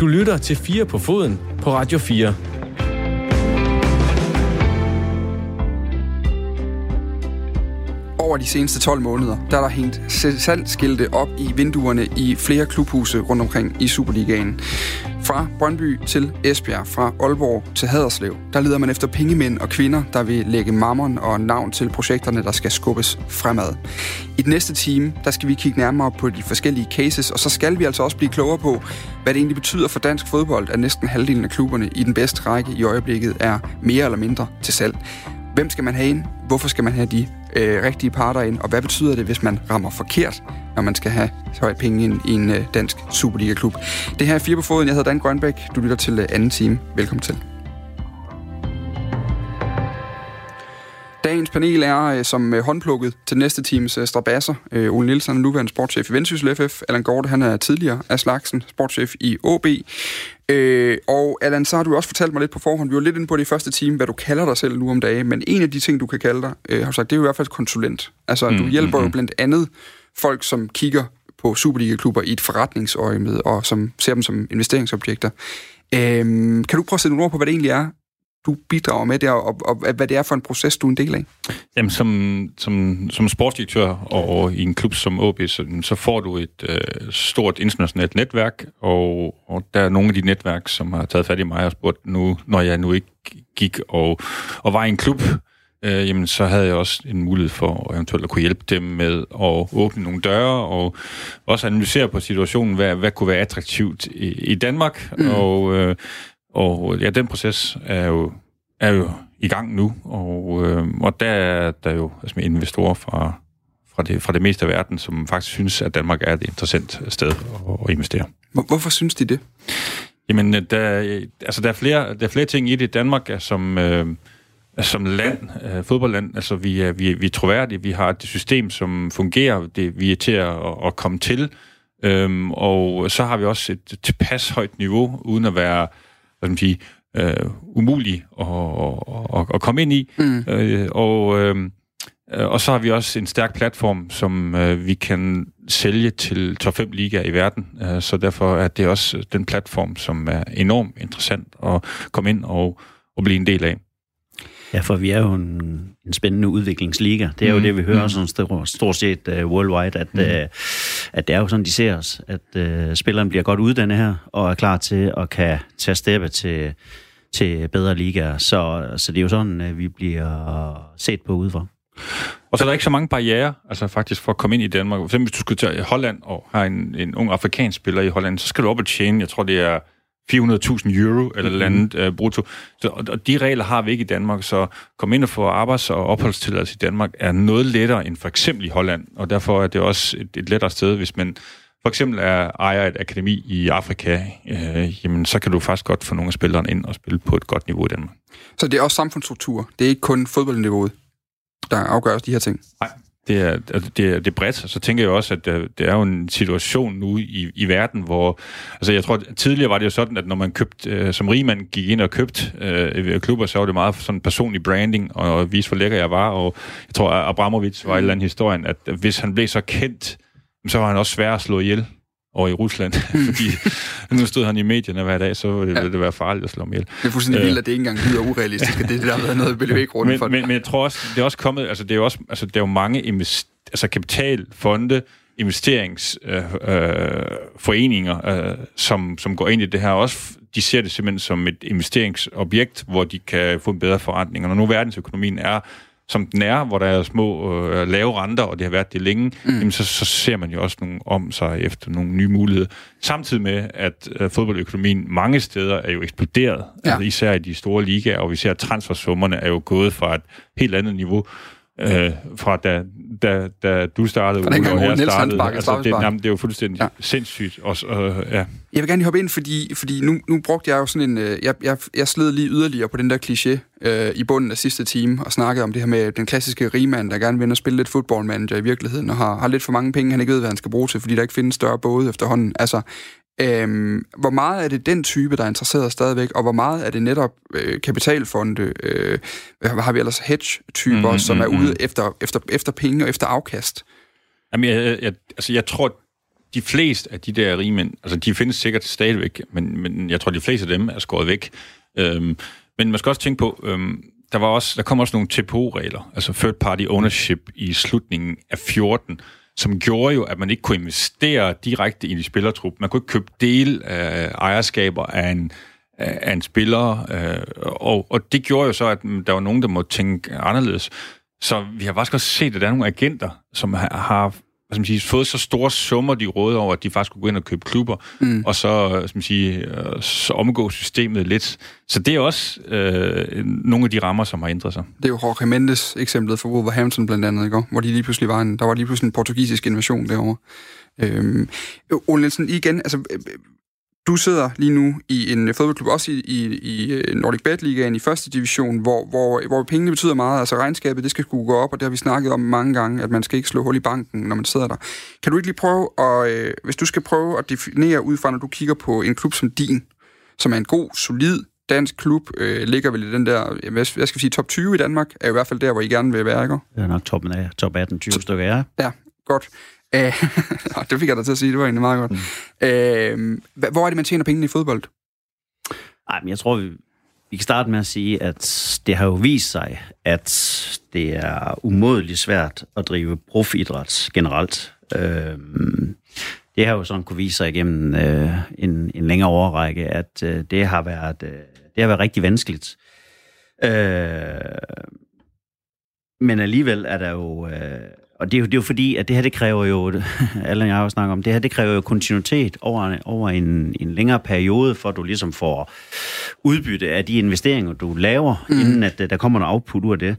Du lytter til 4 på foden på Radio 4. Over de seneste 12 måneder, der er der hængt salgskilte op i vinduerne i flere klubhuse rundt omkring i Superligaen. Fra Brøndby til Esbjerg, fra Aalborg til Haderslev, der leder man efter pengemænd og kvinder, der vil lægge mammon og navn til projekterne, der skal skubbes fremad. I den næste time, der skal vi kigge nærmere på de forskellige cases, og så skal vi altså også blive klogere på, hvad det egentlig betyder for dansk fodbold, at næsten halvdelen af klubberne i den bedste række i øjeblikket er mere eller mindre til salg. Hvem skal man have ind? Hvorfor skal man have de øh, rigtige parter ind? Og hvad betyder det, hvis man rammer forkert, når man skal have så høje penge ind i en øh, dansk Superliga-klub? Det her er Fire på Foden. Jeg hedder Dan Grønbæk. Du lytter til øh, anden time. Velkommen til. Dagens panel er øh, som øh, håndplukket til næste times øh, strabasser. Øh, Ole Nielsen er nuværende sportschef i Vendsyssel FF. Allan Gorte, han er tidligere af slagsen, sportschef i OB. Øh, og Allan, så har du også fortalt mig lidt på forhånd, vi var lidt inde på det i første time, hvad du kalder dig selv nu om dagen, men en af de ting, du kan kalde dig, øh, har du sagt, det er jo i hvert fald konsulent. Altså, mm, du hjælper mm, jo blandt andet folk, som kigger på Superliga-klubber i et forretningsøje med, og som ser dem som investeringsobjekter. Øh, kan du prøve at sætte nogle ord på, hvad det egentlig er, du bidrager med der, og, og hvad det er for en proces, du er en del af? Jamen, som, som, som sportsdirektør og i en klub som OB, så, så får du et øh, stort internationalt netværk, og, og der er nogle af de netværk, som har taget fat i mig og spurgt, nu, når jeg nu ikke gik og, og var i en klub, øh, jamen så havde jeg også en mulighed for eventuelt at kunne hjælpe dem med at åbne nogle døre, og også analysere på situationen, hvad, hvad kunne være attraktivt i, i Danmark, mm. og øh, og ja, den proces er jo, er jo i gang nu, og, øh, og der er der jo altså, investorer fra, fra, det, fra det meste af verden, som faktisk synes, at Danmark er et interessant sted at, at investere. Hvorfor synes de det? Jamen, der, altså, der, er flere, der er flere ting i det. Danmark er som... Øh, som land, øh, fodboldland, altså vi er, vi, er, vi er troværdige, vi har et system, som fungerer, det, vi er til at, at komme til, øhm, og så har vi også et tilpas højt niveau, uden at være hvad man sige, øh, umulig at, at, at komme ind i. Mm. Øh, og, øh, og så har vi også en stærk platform, som øh, vi kan sælge til top 5 ligaer i verden. Øh, så derfor er det også den platform, som er enormt interessant at komme ind og, og blive en del af. Ja, for vi er jo en, en spændende udviklingsliga. Det er jo mm. det, vi hører mm. sådan stort, stort set uh, worldwide, at, mm. uh, at det er jo sådan, de ser os, at uh, spilleren bliver godt uddannet her, og er klar til at kan tage steppe til, til bedre ligaer. Så, så det er jo sådan, uh, vi bliver set på udefra. Og så er der ikke så mange barriere, altså faktisk for at komme ind i Danmark. For eksempel, hvis du skulle til Holland og har en, en ung afrikansk spiller i Holland, så skal du op og tjene, jeg tror det er 400.000 euro eller mm-hmm. andet uh, brutto. Så, og, og de regler har vi ikke i Danmark, så kom ind og få arbejds- og opholdstilladelse i Danmark er noget lettere end for eksempel i Holland, og derfor er det også et, et lettere sted, hvis man for eksempel er ejer et akademi i Afrika, øh, jamen så kan du faktisk godt få nogle af spillerne ind og spille på et godt niveau i Danmark. Så det er også samfundsstruktur, det er ikke kun fodboldniveauet, der afgør de her ting? Nej, det er, altså, det, er, det er bredt. Så tænker jeg også, at øh, det, er jo en situation nu i, i verden, hvor... Altså jeg tror, at tidligere var det jo sådan, at når man købte, øh, som rigmand gik ind og købte øh, klubber, så var det meget sådan personlig branding, og vise, hvor lækker jeg var. Og jeg tror, at Abramovic var i en eller anden historien, at hvis han blev så kendt, så var han også svær at slå ihjel over i Rusland, fordi nu stod han i medierne hver dag, så ville ja. det være farligt at slå ham ihjel. Det er fuldstændig vildt, at det ikke engang lyder urealistisk, at det der har været noget bevæggrund men, for men, men jeg tror også, det er også kommet, altså det er jo også, altså det er jo mange invest, altså kapitalfonde, investeringsforeninger, øh, øh, som, som går ind i det her. Også, de ser det simpelthen som et investeringsobjekt, hvor de kan få en bedre forretning. Og når nu verdensøkonomien er som den er, hvor der er små øh, lave renter, og det har været det længe, mm. jamen så, så ser man jo også nogle om sig efter nogle nye muligheder. Samtidig med, at øh, fodboldøkonomien mange steder er jo eksploderet, ja. altså især i de store ligaer, og vi ser, at transfersummerne er jo gået fra et helt andet niveau, øh, fra da, da, da du startede, og jeg startede. Altså, det, jamen, det er jo fuldstændig ja. sindssygt. Også, øh, ja. Jeg vil gerne lige hoppe ind, fordi, fordi nu, nu brugte jeg jo sådan en... Øh, jeg, jeg, jeg sled lige yderligere på den der kliché øh, i bunden af sidste time, og snakkede om det her med den klassiske rigmand, der gerne vil og spille lidt fodboldmanager i virkeligheden, og har, har lidt for mange penge, han ikke ved, hvad han skal bruge til, fordi der ikke findes større både efterhånden. Altså, Øhm, hvor meget er det den type, der er interesseret stadigvæk, og hvor meget er det netop øh, kapitalfonde, øh, hvad har vi ellers, hedge-typer, mm, som er mm, ude mm. efter, efter, efter penge og efter afkast? Jamen, jeg, jeg, altså, jeg tror, de fleste af de der rige mænd, altså de findes sikkert stadigvæk, men, men jeg tror, de fleste af dem er skåret væk. Øhm, men man skal også tænke på, øhm, der, var også, der kom også nogle TPO-regler, altså third party ownership i slutningen af 14, som gjorde jo, at man ikke kunne investere direkte i de spillertrup. Man kunne ikke købe del af ejerskaber af en, af en spiller, øh, og, og det gjorde jo så, at der var nogen, der måtte tænke anderledes. Så vi har faktisk også set, at der er nogle agenter, som har, har hvad skal man sige, fået så store summer, de råder over, at de faktisk kunne gå ind og købe klubber, mm. og så, hvad skal man sige, øh, så omgå systemet lidt. Så det er også øh, nogle af de rammer, som har ændret sig. Det er jo Jorge Mendes eksemplet for Wolverhampton blandt andet, ikke? hvor de lige pludselig var en, der var lige pludselig en portugisisk invasion derovre. Øhm, Ole Nielsen, igen, altså du sidder lige nu i en fodboldklub, også i, i, i øh, Nordic Bet Ligaen i første division, hvor, hvor, hvor pengene betyder meget. Altså regnskabet, det skal kunne gå op, og det har vi snakket om mange gange, at man skal ikke slå hul i banken, når man sidder der. Kan du ikke lige prøve, at, øh, hvis du skal prøve at definere ud fra, når du kigger på en klub som din, som er en god, solid dansk klub, øh, ligger vel i den der, hvad skal vi sige, top 20 i Danmark, er i hvert fald der, hvor I gerne vil være, ikke? Det er nok top, top 18-20 stykker, ja. Ja, godt. Øh, det fik jeg dig til at sige, det var egentlig meget godt. Mm. Øh, hvor er det, man tjener pengene i fodbold? Ej, men jeg tror, vi, vi kan starte med at sige, at det har jo vist sig, at det er umådeligt svært at drive profidræt generelt. Øh, det har jo sådan kunne vise sig igennem øh, en, en længere overrække, at øh, det har været øh, det har været rigtig vanskeligt. Øh, men alligevel er der jo øh, og det er, jo, det er jo fordi, at det her, det kræver jo, alle jeg har snakket om, det her, det kræver jo kontinuitet over, over en, en længere periode, for at du ligesom får udbytte af de investeringer, du laver, mm. inden at der kommer noget output ud af det.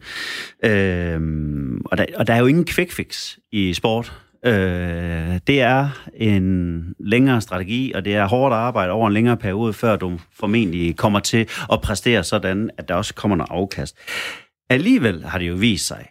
Øhm, og, der, og der er jo ingen quick fix i sport. Øh, det er en længere strategi, og det er hårdt arbejde over en længere periode, før du formentlig kommer til at præstere sådan, at der også kommer noget afkast. Alligevel har det jo vist sig,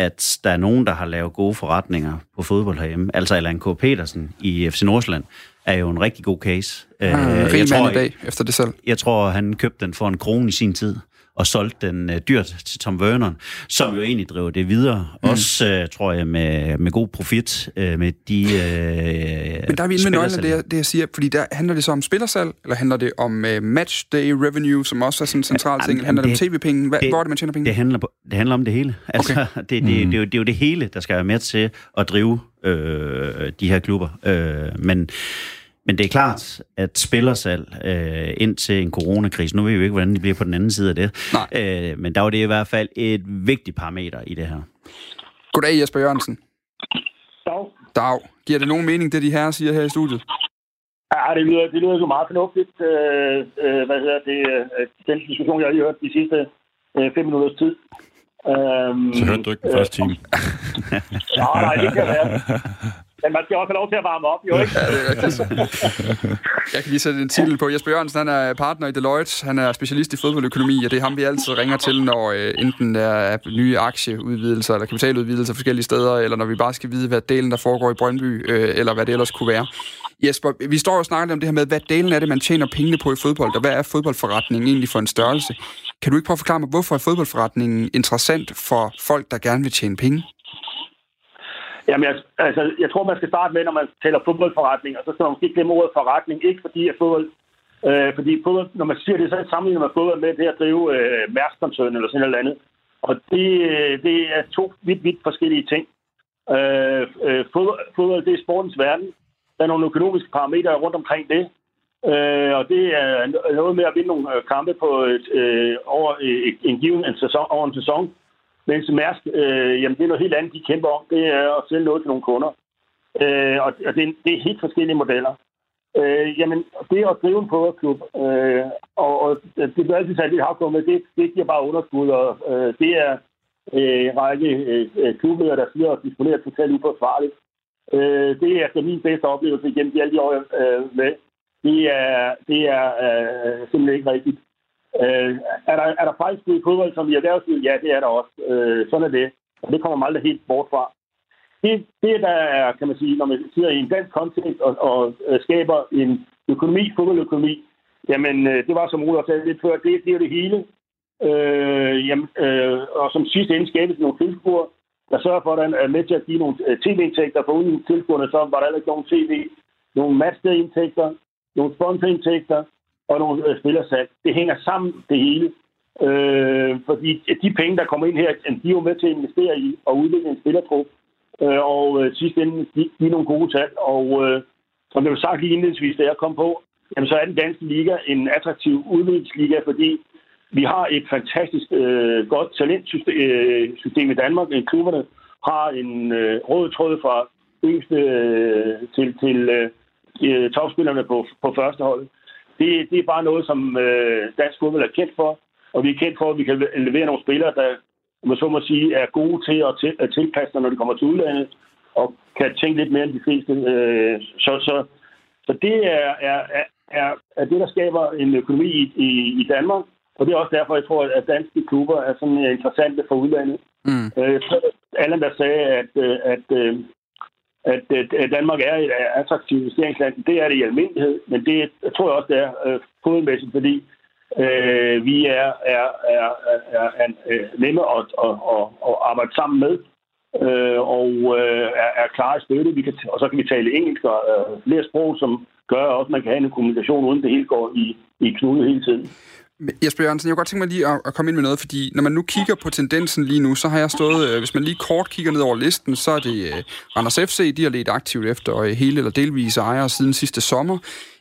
at der er nogen, der har lavet gode forretninger på fodbold herhjemme. Altså Allan K. Petersen i FC Nordsjælland er jo en rigtig god case. Ah, øh, jeg tror, i dag, efter det selv. Jeg tror, han købte den for en krone i sin tid og solgte den uh, dyrt til Tom Vernon, som jo egentlig driver det videre. Mm. Også, uh, tror jeg, med, med god profit uh, med de uh, Men der er vi inde med nøglen det, det, jeg siger, fordi der handler det så om spillersalg, eller handler det om uh, match day revenue, som også er sådan en central ting, eller handler det, det om tv-penge? Hvor er det, man tjener penge? Det handler, det handler om det hele. Altså, okay. det, det, mm. det, det, er jo, det er jo det hele, der skal være med til at drive øh, de her klubber. Øh, men men det er klart, at spillersalg øh, ind til en coronakrise, nu ved vi jo ikke, hvordan det bliver på den anden side af det, Nej. Øh, men der var det i hvert fald et vigtigt parameter i det her. Goddag, Jesper Jørgensen. Dag. Dag. Giver det nogen mening, det de her siger her i studiet? Ja, det lyder, det lyder jo meget fornuftigt. Øh, øh, hvad hedder det? Øh, den diskussion, jeg har lige hørt de sidste øh, fem minutters tid. Øhm, Så hørte du ikke den første time? nej, nej, det kan være. Men man skal også have lov til at varme op, jo ikke? Ja, det er Jeg kan lige sætte en titel på. Jesper Jørgensen, han er partner i Deloitte. Han er specialist i fodboldøkonomi, og det er ham, vi altid ringer til, når øh, enten der er nye aktieudvidelser eller kapitaludvidelser forskellige steder, eller når vi bare skal vide, hvad delen der foregår i Brøndby, øh, eller hvad det ellers kunne være. Jesper, vi står og snakker om det her med, hvad delen er det, man tjener pengene på i fodbold, og hvad er fodboldforretningen egentlig for en størrelse? Kan du ikke prøve at forklare mig, hvorfor er fodboldforretningen interessant for folk, der gerne vil tjene penge? Jamen, jeg, altså, jeg tror, man skal starte med, når man taler fodboldforretning, og så skal man måske glemme ordet forretning. Ikke fordi, at fodbold, øh, fordi fodbold, når man siger det, så sammenligner man fodbold med det at drive øh, mærkskoncern eller sådan noget andet. Og det, øh, det er to vidt, vidt forskellige ting. Øh, øh, fodbold, fodbold, det er sportens verden. Der er nogle økonomiske parametre rundt omkring det. Øh, og det er noget med at vinde nogle øh, kampe på et, øh, over øh, en given en sæson, over en sæson. Mens Mærsk, øh, jamen det er noget helt andet, de kæmper om. Det er at sælge noget til nogle kunder. Øh, og og det, det er helt forskellige modeller. Øh, jamen, det at drive en pokerklub, øh, og, og det bliver altid sat har gået med, det, det giver bare underskud, og øh, det er øh, en række øh, klubledere, der siger at disponerer totalt uforsvarligt. Øh, det er efter min bedste oplevelse igennem de alle de år øh, med. Det er, det er øh, simpelthen ikke rigtigt. Øh, er, der, er der faktisk i fodbold som i erhvervslivet? Ja, det er der også. Øh, sådan er det. Og det kommer man aldrig helt bort fra. Det, det, der er, kan man sige, når man sidder i en dansk kontekst og, og øh, skaber en økonomi, fodboldøkonomi, jamen, øh, det var som Ole sagde lidt før, det, det er jo det hele. Øh, jamen, øh, og som sidste ende skabes nogle tilskuere, der sørger for, at den er med til at give nogle øh, tv-indtægter for uden tilskuerne, så var der ikke nogen tv, nogle matchday-indtægter, nogle sponsorindtægter og nogle øh, spillersalg. Det hænger sammen, det hele. Øh, fordi de penge, der kommer ind her, de er jo med til at investere i og udvikle en spillertrup. Øh, og øh, sidst ende, de, de er nogle gode tal. Og øh, som det var sagt lige indledningsvis, da jeg kom på, jamen, så er den danske liga en attraktiv udviklingsliga, fordi vi har et fantastisk øh, godt talentsystem øh, i Danmark. Øh, klubberne har en øh, rød tråd fra yngste øh, til, til øh, øh topspillerne på, på første hold. Det, det er bare noget, som øh, dansk fodbold er kendt for, og vi er kendt for, at vi kan levere nogle spillere, der man så må sige, er gode til at, til, at tilpasse sig, når de kommer til udlandet, og kan tænke lidt mere end de fleste. Øh, så, så, så det er, er, er, er det, der skaber en økonomi i, i, i Danmark, og det er også derfor, jeg tror, at danske klubber er sådan interessante for udlandet. Mm. Øh, Allan, der sagde, at, øh, at, øh, at, at Danmark er et attraktivt investeringsland, det er det i almindelighed, men det jeg tror jeg også, det er øh, fodmæssigt, fordi øh, vi er, er, er, er, er, er nemme at, at, at, at arbejde sammen med, øh, og øh, er, er klar i støtte. Vi kan, og så kan vi tale engelsk og øh, flere sprog, som gør også, at man kan have en kommunikation, uden det hele går i, i knude hele tiden. Jesper Jørgensen, jeg kunne godt tænke mig lige at, at komme ind med noget, fordi når man nu kigger på tendensen lige nu, så har jeg stået, øh, hvis man lige kort kigger ned over listen, så er det øh, Randers FC, de har let aktivt efter øh, hele eller delvise ejere siden sidste sommer.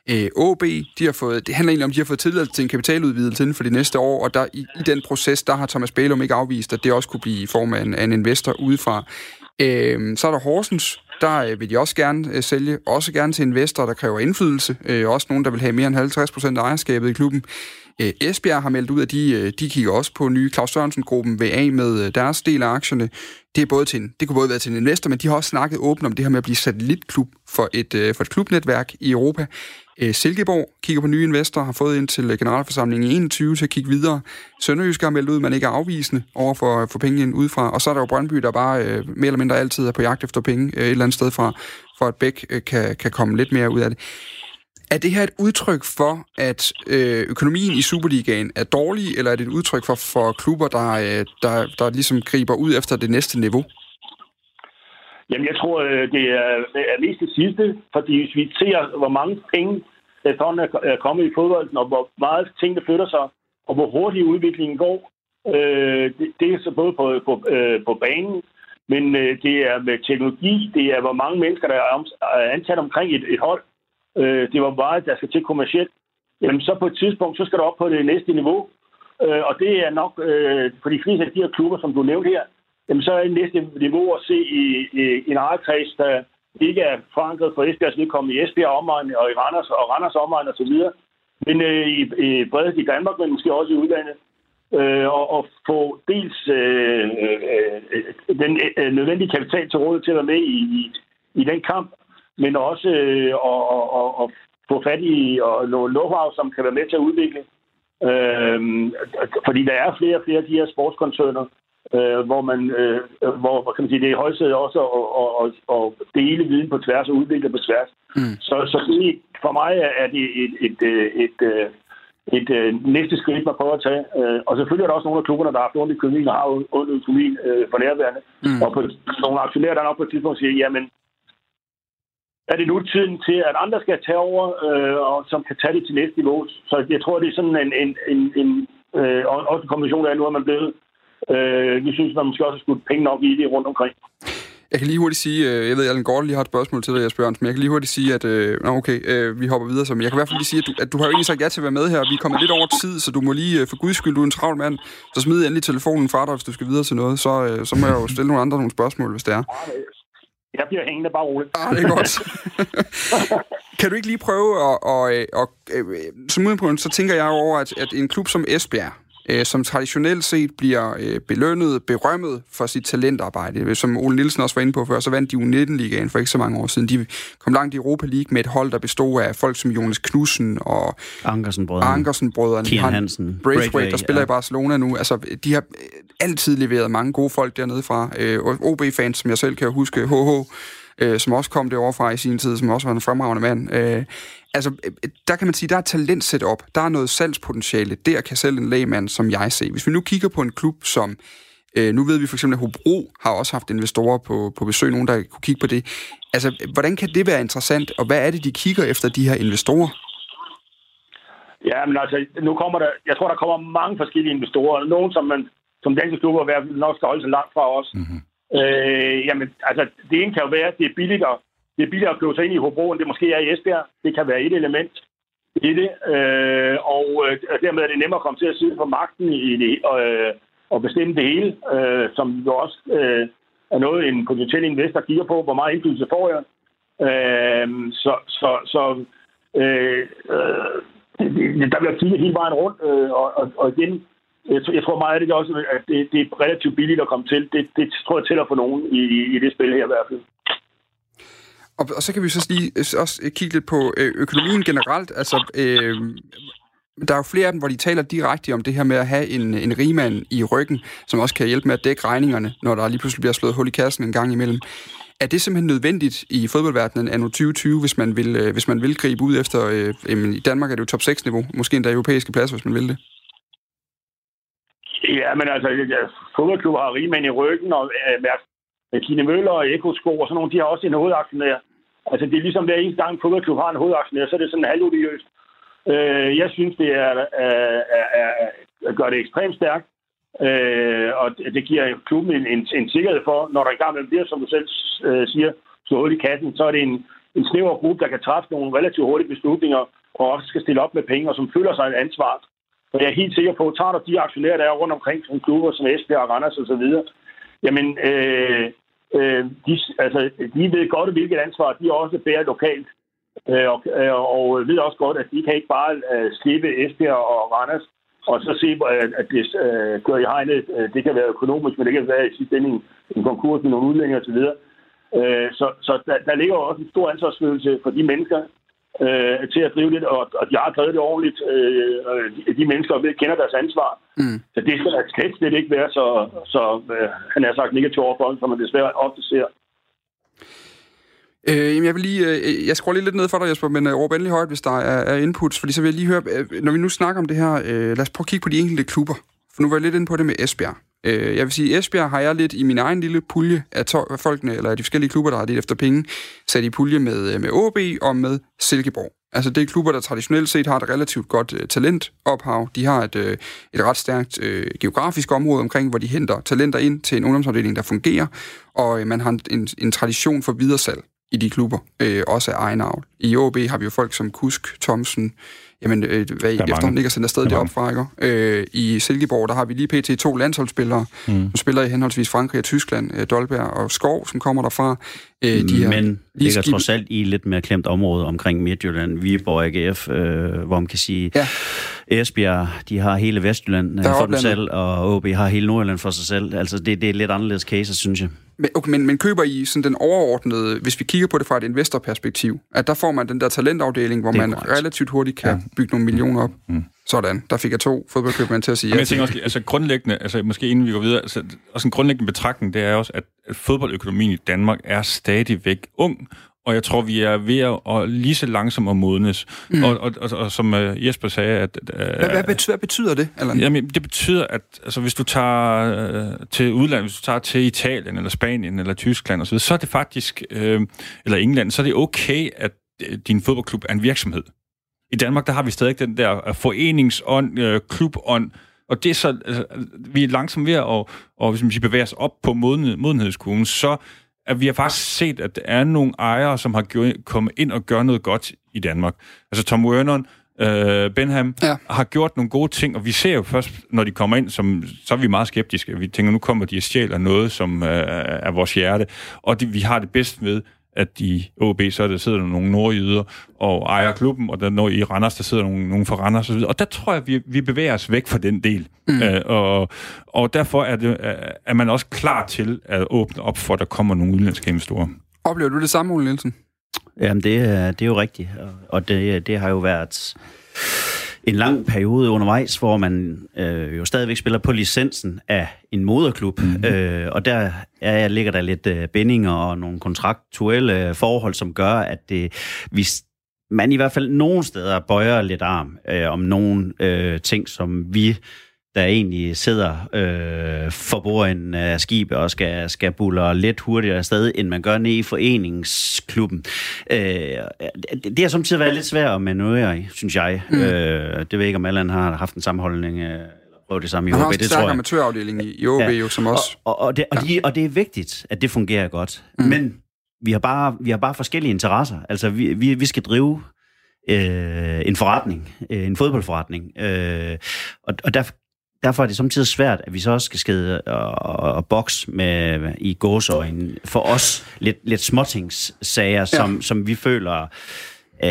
Øh, OB, de har fået, det handler egentlig om, de har fået tilladelse til en kapitaludvidelse inden for de næste år, og der, i, i den proces, der har Thomas Bælum ikke afvist, at det også kunne blive i form af en, af en investor udefra. Øh, så er der Horsens, der øh, vil de også gerne øh, sælge, også gerne til investorer, der kræver indflydelse. Øh, også nogen, der vil have mere end 50 procent af ejerskabet i klubben. Øh, Esbjerg har meldt ud, at de, øh, de kigger også på nye Claus Sørensen-gruppen vil af med øh, deres del af aktierne. Det, er både til en, det kunne både være til en investor, men de har også snakket åbent om det her med at blive satellitklub for et, for et klubnetværk i Europa. Silkeborg kigger på nye investorer, har fået ind til generalforsamlingen i 21 til at kigge videre. Sønderjysk har meldt ud, at man ikke er afvisende over for, for penge ind udefra. Og så er der jo Brøndby, der bare øh, mere eller mindre altid er på jagt efter penge øh, et eller andet sted fra, for at Bæk øh, kan, kan komme lidt mere ud af det. Er det her et udtryk for, at øh, økonomien i Superligaen er dårlig, eller er det et udtryk for, for klubber, der, øh, der, der ligesom griber ud efter det næste niveau? Jamen, jeg tror, øh, det er, det er mest det sidste, fordi hvis vi ser, hvor mange penge der er kommet i fodbolden, og hvor meget tingene flytter sig, og hvor hurtigt udviklingen går, øh, det, det er så både på, på, øh, på banen, men øh, det er med teknologi, det er hvor mange mennesker, der er ansat omkring et, et hold, øh, det var meget, der skal til kommercielt, jamen så på et tidspunkt, så skal du op på det næste niveau. Øh, og det er nok, øh, for de fleste af de her klubber, som du nævnte her, jamen så er det næste niveau at se i, i en ejerkreds, der ikke er forankret for Esbjergs vedkommende i Esbjerg omegn og i Randers og Randers omegn og så videre, men øh, i, i bredt i Danmark, men måske også i udlandet, øh, og, og få dels øh, øh, øh den øh, nødvendige kapital til råd til at være med i, i, i den kamp, men også øh, at, at, at få fat i og know-how, som kan være med til at udvikle. Øh, fordi der er flere og flere af de her sportskoncerner, øh, hvor man, øh, hvor kan man sige, det er højsædet også at, at, at, at dele viden på tværs og udvikle på tværs. Mm. Så, så det, for mig er det et, et, et, et, et, et øh, næste skridt, man prøver at tage. Øh, og selvfølgelig er der også nogle af klubberne, der har haft ondt i økonomien og har ondt i økonomien øh, for nærværende. Mm. Og på, nogle aktionærer, der nok på et tidspunkt siger, jamen, er det nu tiden til, at andre skal tage over, øh, og som kan tage det til næste niveau. Så jeg tror, det er sådan en, en, en, en øh, også en kombination af, at nu er man blevet. Øh, vi synes, man måske også har skudt penge nok i det rundt omkring. Jeg kan lige hurtigt sige, øh, jeg ved, Allen Gård lige har et spørgsmål til dig, Jesper Jørgensen, men jeg kan lige hurtigt sige, at øh, nå, okay, øh, vi hopper videre. Så, men jeg kan i hvert fald lige sige, at du, at du har jo egentlig sagt ja til at være med her. Vi er kommet lidt over tid, så du må lige, øh, for guds skyld, du er en travl mand, så smid endelig telefonen fra dig, hvis du skal videre til noget. Så, øh, så må jeg jo stille nogle andre nogle spørgsmål, hvis det er. Jeg bliver hængende bare roligt. Ah, det er godt. kan du ikke lige prøve at... at, at, at, at som udgangspunkt, så tænker jeg over, at, at en klub som Esbjerg, øh, som traditionelt set bliver øh, belønnet, berømmet for sit talentarbejde. Som Ole Nielsen også var inde på før, så vandt de U19-ligaen for ikke så mange år siden. De kom langt i Europa League med et hold, der bestod af folk som Jonas Knudsen og Ankersen-brødrene, Ankersen-brødrene Kian Hansen, Braithwaite, der spiller ja. i Barcelona nu. Altså, de har altid leveret mange gode folk dernede fra. Øh, OB-fans, som jeg selv kan huske, HH, øh, som også kom det overfra i sin tid, som også var en fremragende mand. Øh, altså, øh, der kan man sige, der er talent set op. Der er noget salgspotentiale. Der kan selv en lægmand, som jeg ser. Hvis vi nu kigger på en klub som Øh, nu ved vi for eksempel, at Hobro har også haft investorer på, på besøg, nogen der kunne kigge på det. Altså, hvordan kan det være interessant, og hvad er det, de kigger efter, de her investorer? Ja, men altså, nu kommer der, jeg tror, der kommer mange forskellige investorer. Nogen, som man som danske klubber hvert nok skal holde sig langt fra os. Mm-hmm. Øh, jamen, altså, det ene kan jo være, at det er billigere, det er billigere at købe sig ind i Hobro, end det måske er i Esbjerg. Det kan være et element i det. Øh, og øh, dermed er det nemmere at komme til at sidde på magten i det, øh, og bestemme det hele, øh, som jo også øh, er noget, en potentiel investor kigger på, hvor meget indflydelse får jeg. Øh, så så, så øh, øh, der bliver kigget hele vejen rundt, øh, og, og, og igen, jeg tror meget af det også, at det, det er relativt billigt at komme til. Det, det tror jeg tæller for nogen i, i det spil her i hvert fald. Og, og så kan vi så lige øh, også kigge lidt på øh, økonomien generelt. Altså, øh, der er jo flere af dem, hvor de taler direkte om det her med at have en, en rigmand i ryggen, som også kan hjælpe med at dække regningerne, når der lige pludselig bliver slået hul i kassen en gang imellem. Er det simpelthen nødvendigt i fodboldverdenen anno 2020, hvis man vil, øh, hvis man vil gribe ud efter... Øh, i Danmark er det jo top 6-niveau, måske endda europæiske pladser, hvis man vil det? Ja, men altså, fodboldklubber har rigmænd i ryggen, og øh, Kine Møller og Eko Sko og sådan nogle, de har også en hovedaktionær. Altså, det er ligesom hver eneste gang, en fodboldklub har en hovedaktionær, så er det sådan halvodiøst. Øh, jeg synes, det er, er, er, er, er, gør det ekstremt stærkt, øh, og det giver klubben en, en, en sikkerhed for, når der engang bliver, som du selv øh, siger, så hul i kassen, så er det en, en snæver gruppe, der kan træffe nogle relativt hurtige beslutninger, og også skal stille op med penge, og som føler sig et ansvar. Og jeg er helt sikker på, at tager du de aktionærer, der er rundt omkring, som klubber som Esbjerg og Randers osv., jamen, øh, øh, de, altså, de ved godt, hvilket ansvar de også bærer lokalt. Øh, og, øh, og ved også godt, at de kan ikke bare øh, slippe Esbjerg og Randers, og så se, øh, at det øh, gør i hegnet. Øh, det kan være økonomisk, men det kan være i sidste ende en, en konkurs med nogle udlændinge osv. Øh, så så der, der ligger også en stor ansvarsfølelse for de mennesker, øh, til at drive det, og, og de har drevet det ordentligt. Øh, de, de mennesker kender deres ansvar. Mm. Så det skal slet, slet ikke være så, så øh, han har sagt negativt overfor, som man desværre ofte ser. Øh, jamen jeg vil lige, øh, jeg scroller lidt ned for dig, Jesper, men øh, råb endelig højt, hvis der er, er inputs, fordi så vil jeg lige høre, øh, når vi nu snakker om det her, øh, lad os prøve at kigge på de enkelte klubber. For nu var jeg lidt inde på det med Esbjerg. Øh, jeg vil sige, Esbjerg har jeg lidt i min egen lille pulje af, to- folkene, eller af de forskellige klubber, der har lidt efter penge, sat i pulje med, øh, med OB og med Silkeborg. Altså det er klubber, der traditionelt set har et relativt godt øh, talentophav. De har et, øh, et ret stærkt øh, geografisk område omkring, hvor de henter talenter ind til en ungdomsafdeling, der fungerer, og øh, man har en, en tradition for videresalg i de klubber, øh, også af egen avl. I OB har vi jo folk som Kusk, Thomsen, jamen, øh, hvad I efterhånden ligger sendt afsted deroppe fra, ikke? Øh, I Silkeborg, der har vi lige pt. to landsholdsspillere, mm. som spiller i henholdsvis Frankrig og Tyskland, øh, Dolberg og Skov, som kommer derfra. Øh, de Men ligger skib... trods alt i lidt mere klemt område omkring Midtjylland, Viborg, AGF, øh, hvor man kan sige, ja. Esbjerg, de har hele Vestjylland øh, for dem selv, og OB har hele Nordjylland for sig selv. Altså, det, det er lidt anderledes case, synes jeg. Men, okay, men, men køber I sådan den overordnede, hvis vi kigger på det fra et investorperspektiv, at der får man den der talentafdeling, hvor man korrekt. relativt hurtigt kan ja. bygge nogle millioner op? Mm. Sådan, der fik jeg to fodboldkøbmænd til at sige. Men jeg tænker også, altså grundlæggende, altså måske inden vi går videre, altså, også en grundlæggende betragtning, det er også, at fodboldøkonomien i Danmark er stadigvæk ung, og jeg tror, vi er ved at, at lige så langsomt at modnes. Mm. Og, og, og, og som uh, Jesper sagde... At, uh, hvad, hvad, betyder, hvad betyder det? Eller? Jamen, det betyder, at altså, hvis du tager uh, til udlandet, hvis du tager til Italien, eller Spanien, eller Tyskland osv., så er det faktisk, uh, eller England, så er det okay, at din fodboldklub er en virksomhed. I Danmark, der har vi stadig den der foreningsånd, uh, klubånd, og det er så, altså, vi er langsomt ved at, og, og hvis man siger, bevæge os op på moden, modenhedskurven, så at vi har faktisk set, at der er nogle ejere, som har gjort, kommet ind og gør noget godt i Danmark. Altså Tom Werner, øh, Benham, ja. har gjort nogle gode ting, og vi ser jo først, når de kommer ind, som, så er vi meget skeptiske. Vi tænker, nu kommer de og stjæler noget, som øh, er vores hjerte, og det, vi har det bedst med at i OB, så der sidder der nogle nordjyder og ejer klubben, og der når i Randers, der sidder nogle, nogle fra Randers osv. Og der tror jeg, vi, vi bevæger os væk fra den del. Mm. Øh, og, og derfor er, det, er man også klar til at åbne op for, at der kommer nogle udenlandske investorer. Oplever du det samme, Ole Nielsen? Jamen, det, det er jo rigtigt. Og det, det har jo været en lang periode undervejs, hvor man øh, jo stadigvæk spiller på licensen af en moderklub. Mm-hmm. Øh, og der ja, ligger der lidt øh, bindinger og nogle kontraktuelle forhold, som gør, at det, vi man i hvert fald nogle steder bøjer lidt arm øh, om nogle øh, ting, som vi der egentlig sidder øh, for bordenden af skibet og skal, skal buller lidt hurtigere afsted, end man gør nede i foreningsklubben. Øh, det, har samtidig været lidt svært at manøvrere i, synes jeg. Mm. Øh, det ved ikke, om Allan har haft en sammenholdning øh, prøve det samme i har OB, også det en tror stærk jeg. amatørafdeling i, i OB, ja. jo, som også... Og, og, det, og, de, og det er vigtigt, at det fungerer godt. Mm. Men vi har, bare, vi har bare forskellige interesser. Altså, vi, vi, vi skal drive øh, en forretning, øh, en fodboldforretning. Øh, og og derfor, derfor er det samtidig svært, at vi så også skal skede og, og, og bokse med, i gåsøjne for os lidt, lidt småtingssager, som, ja. som vi føler, øh,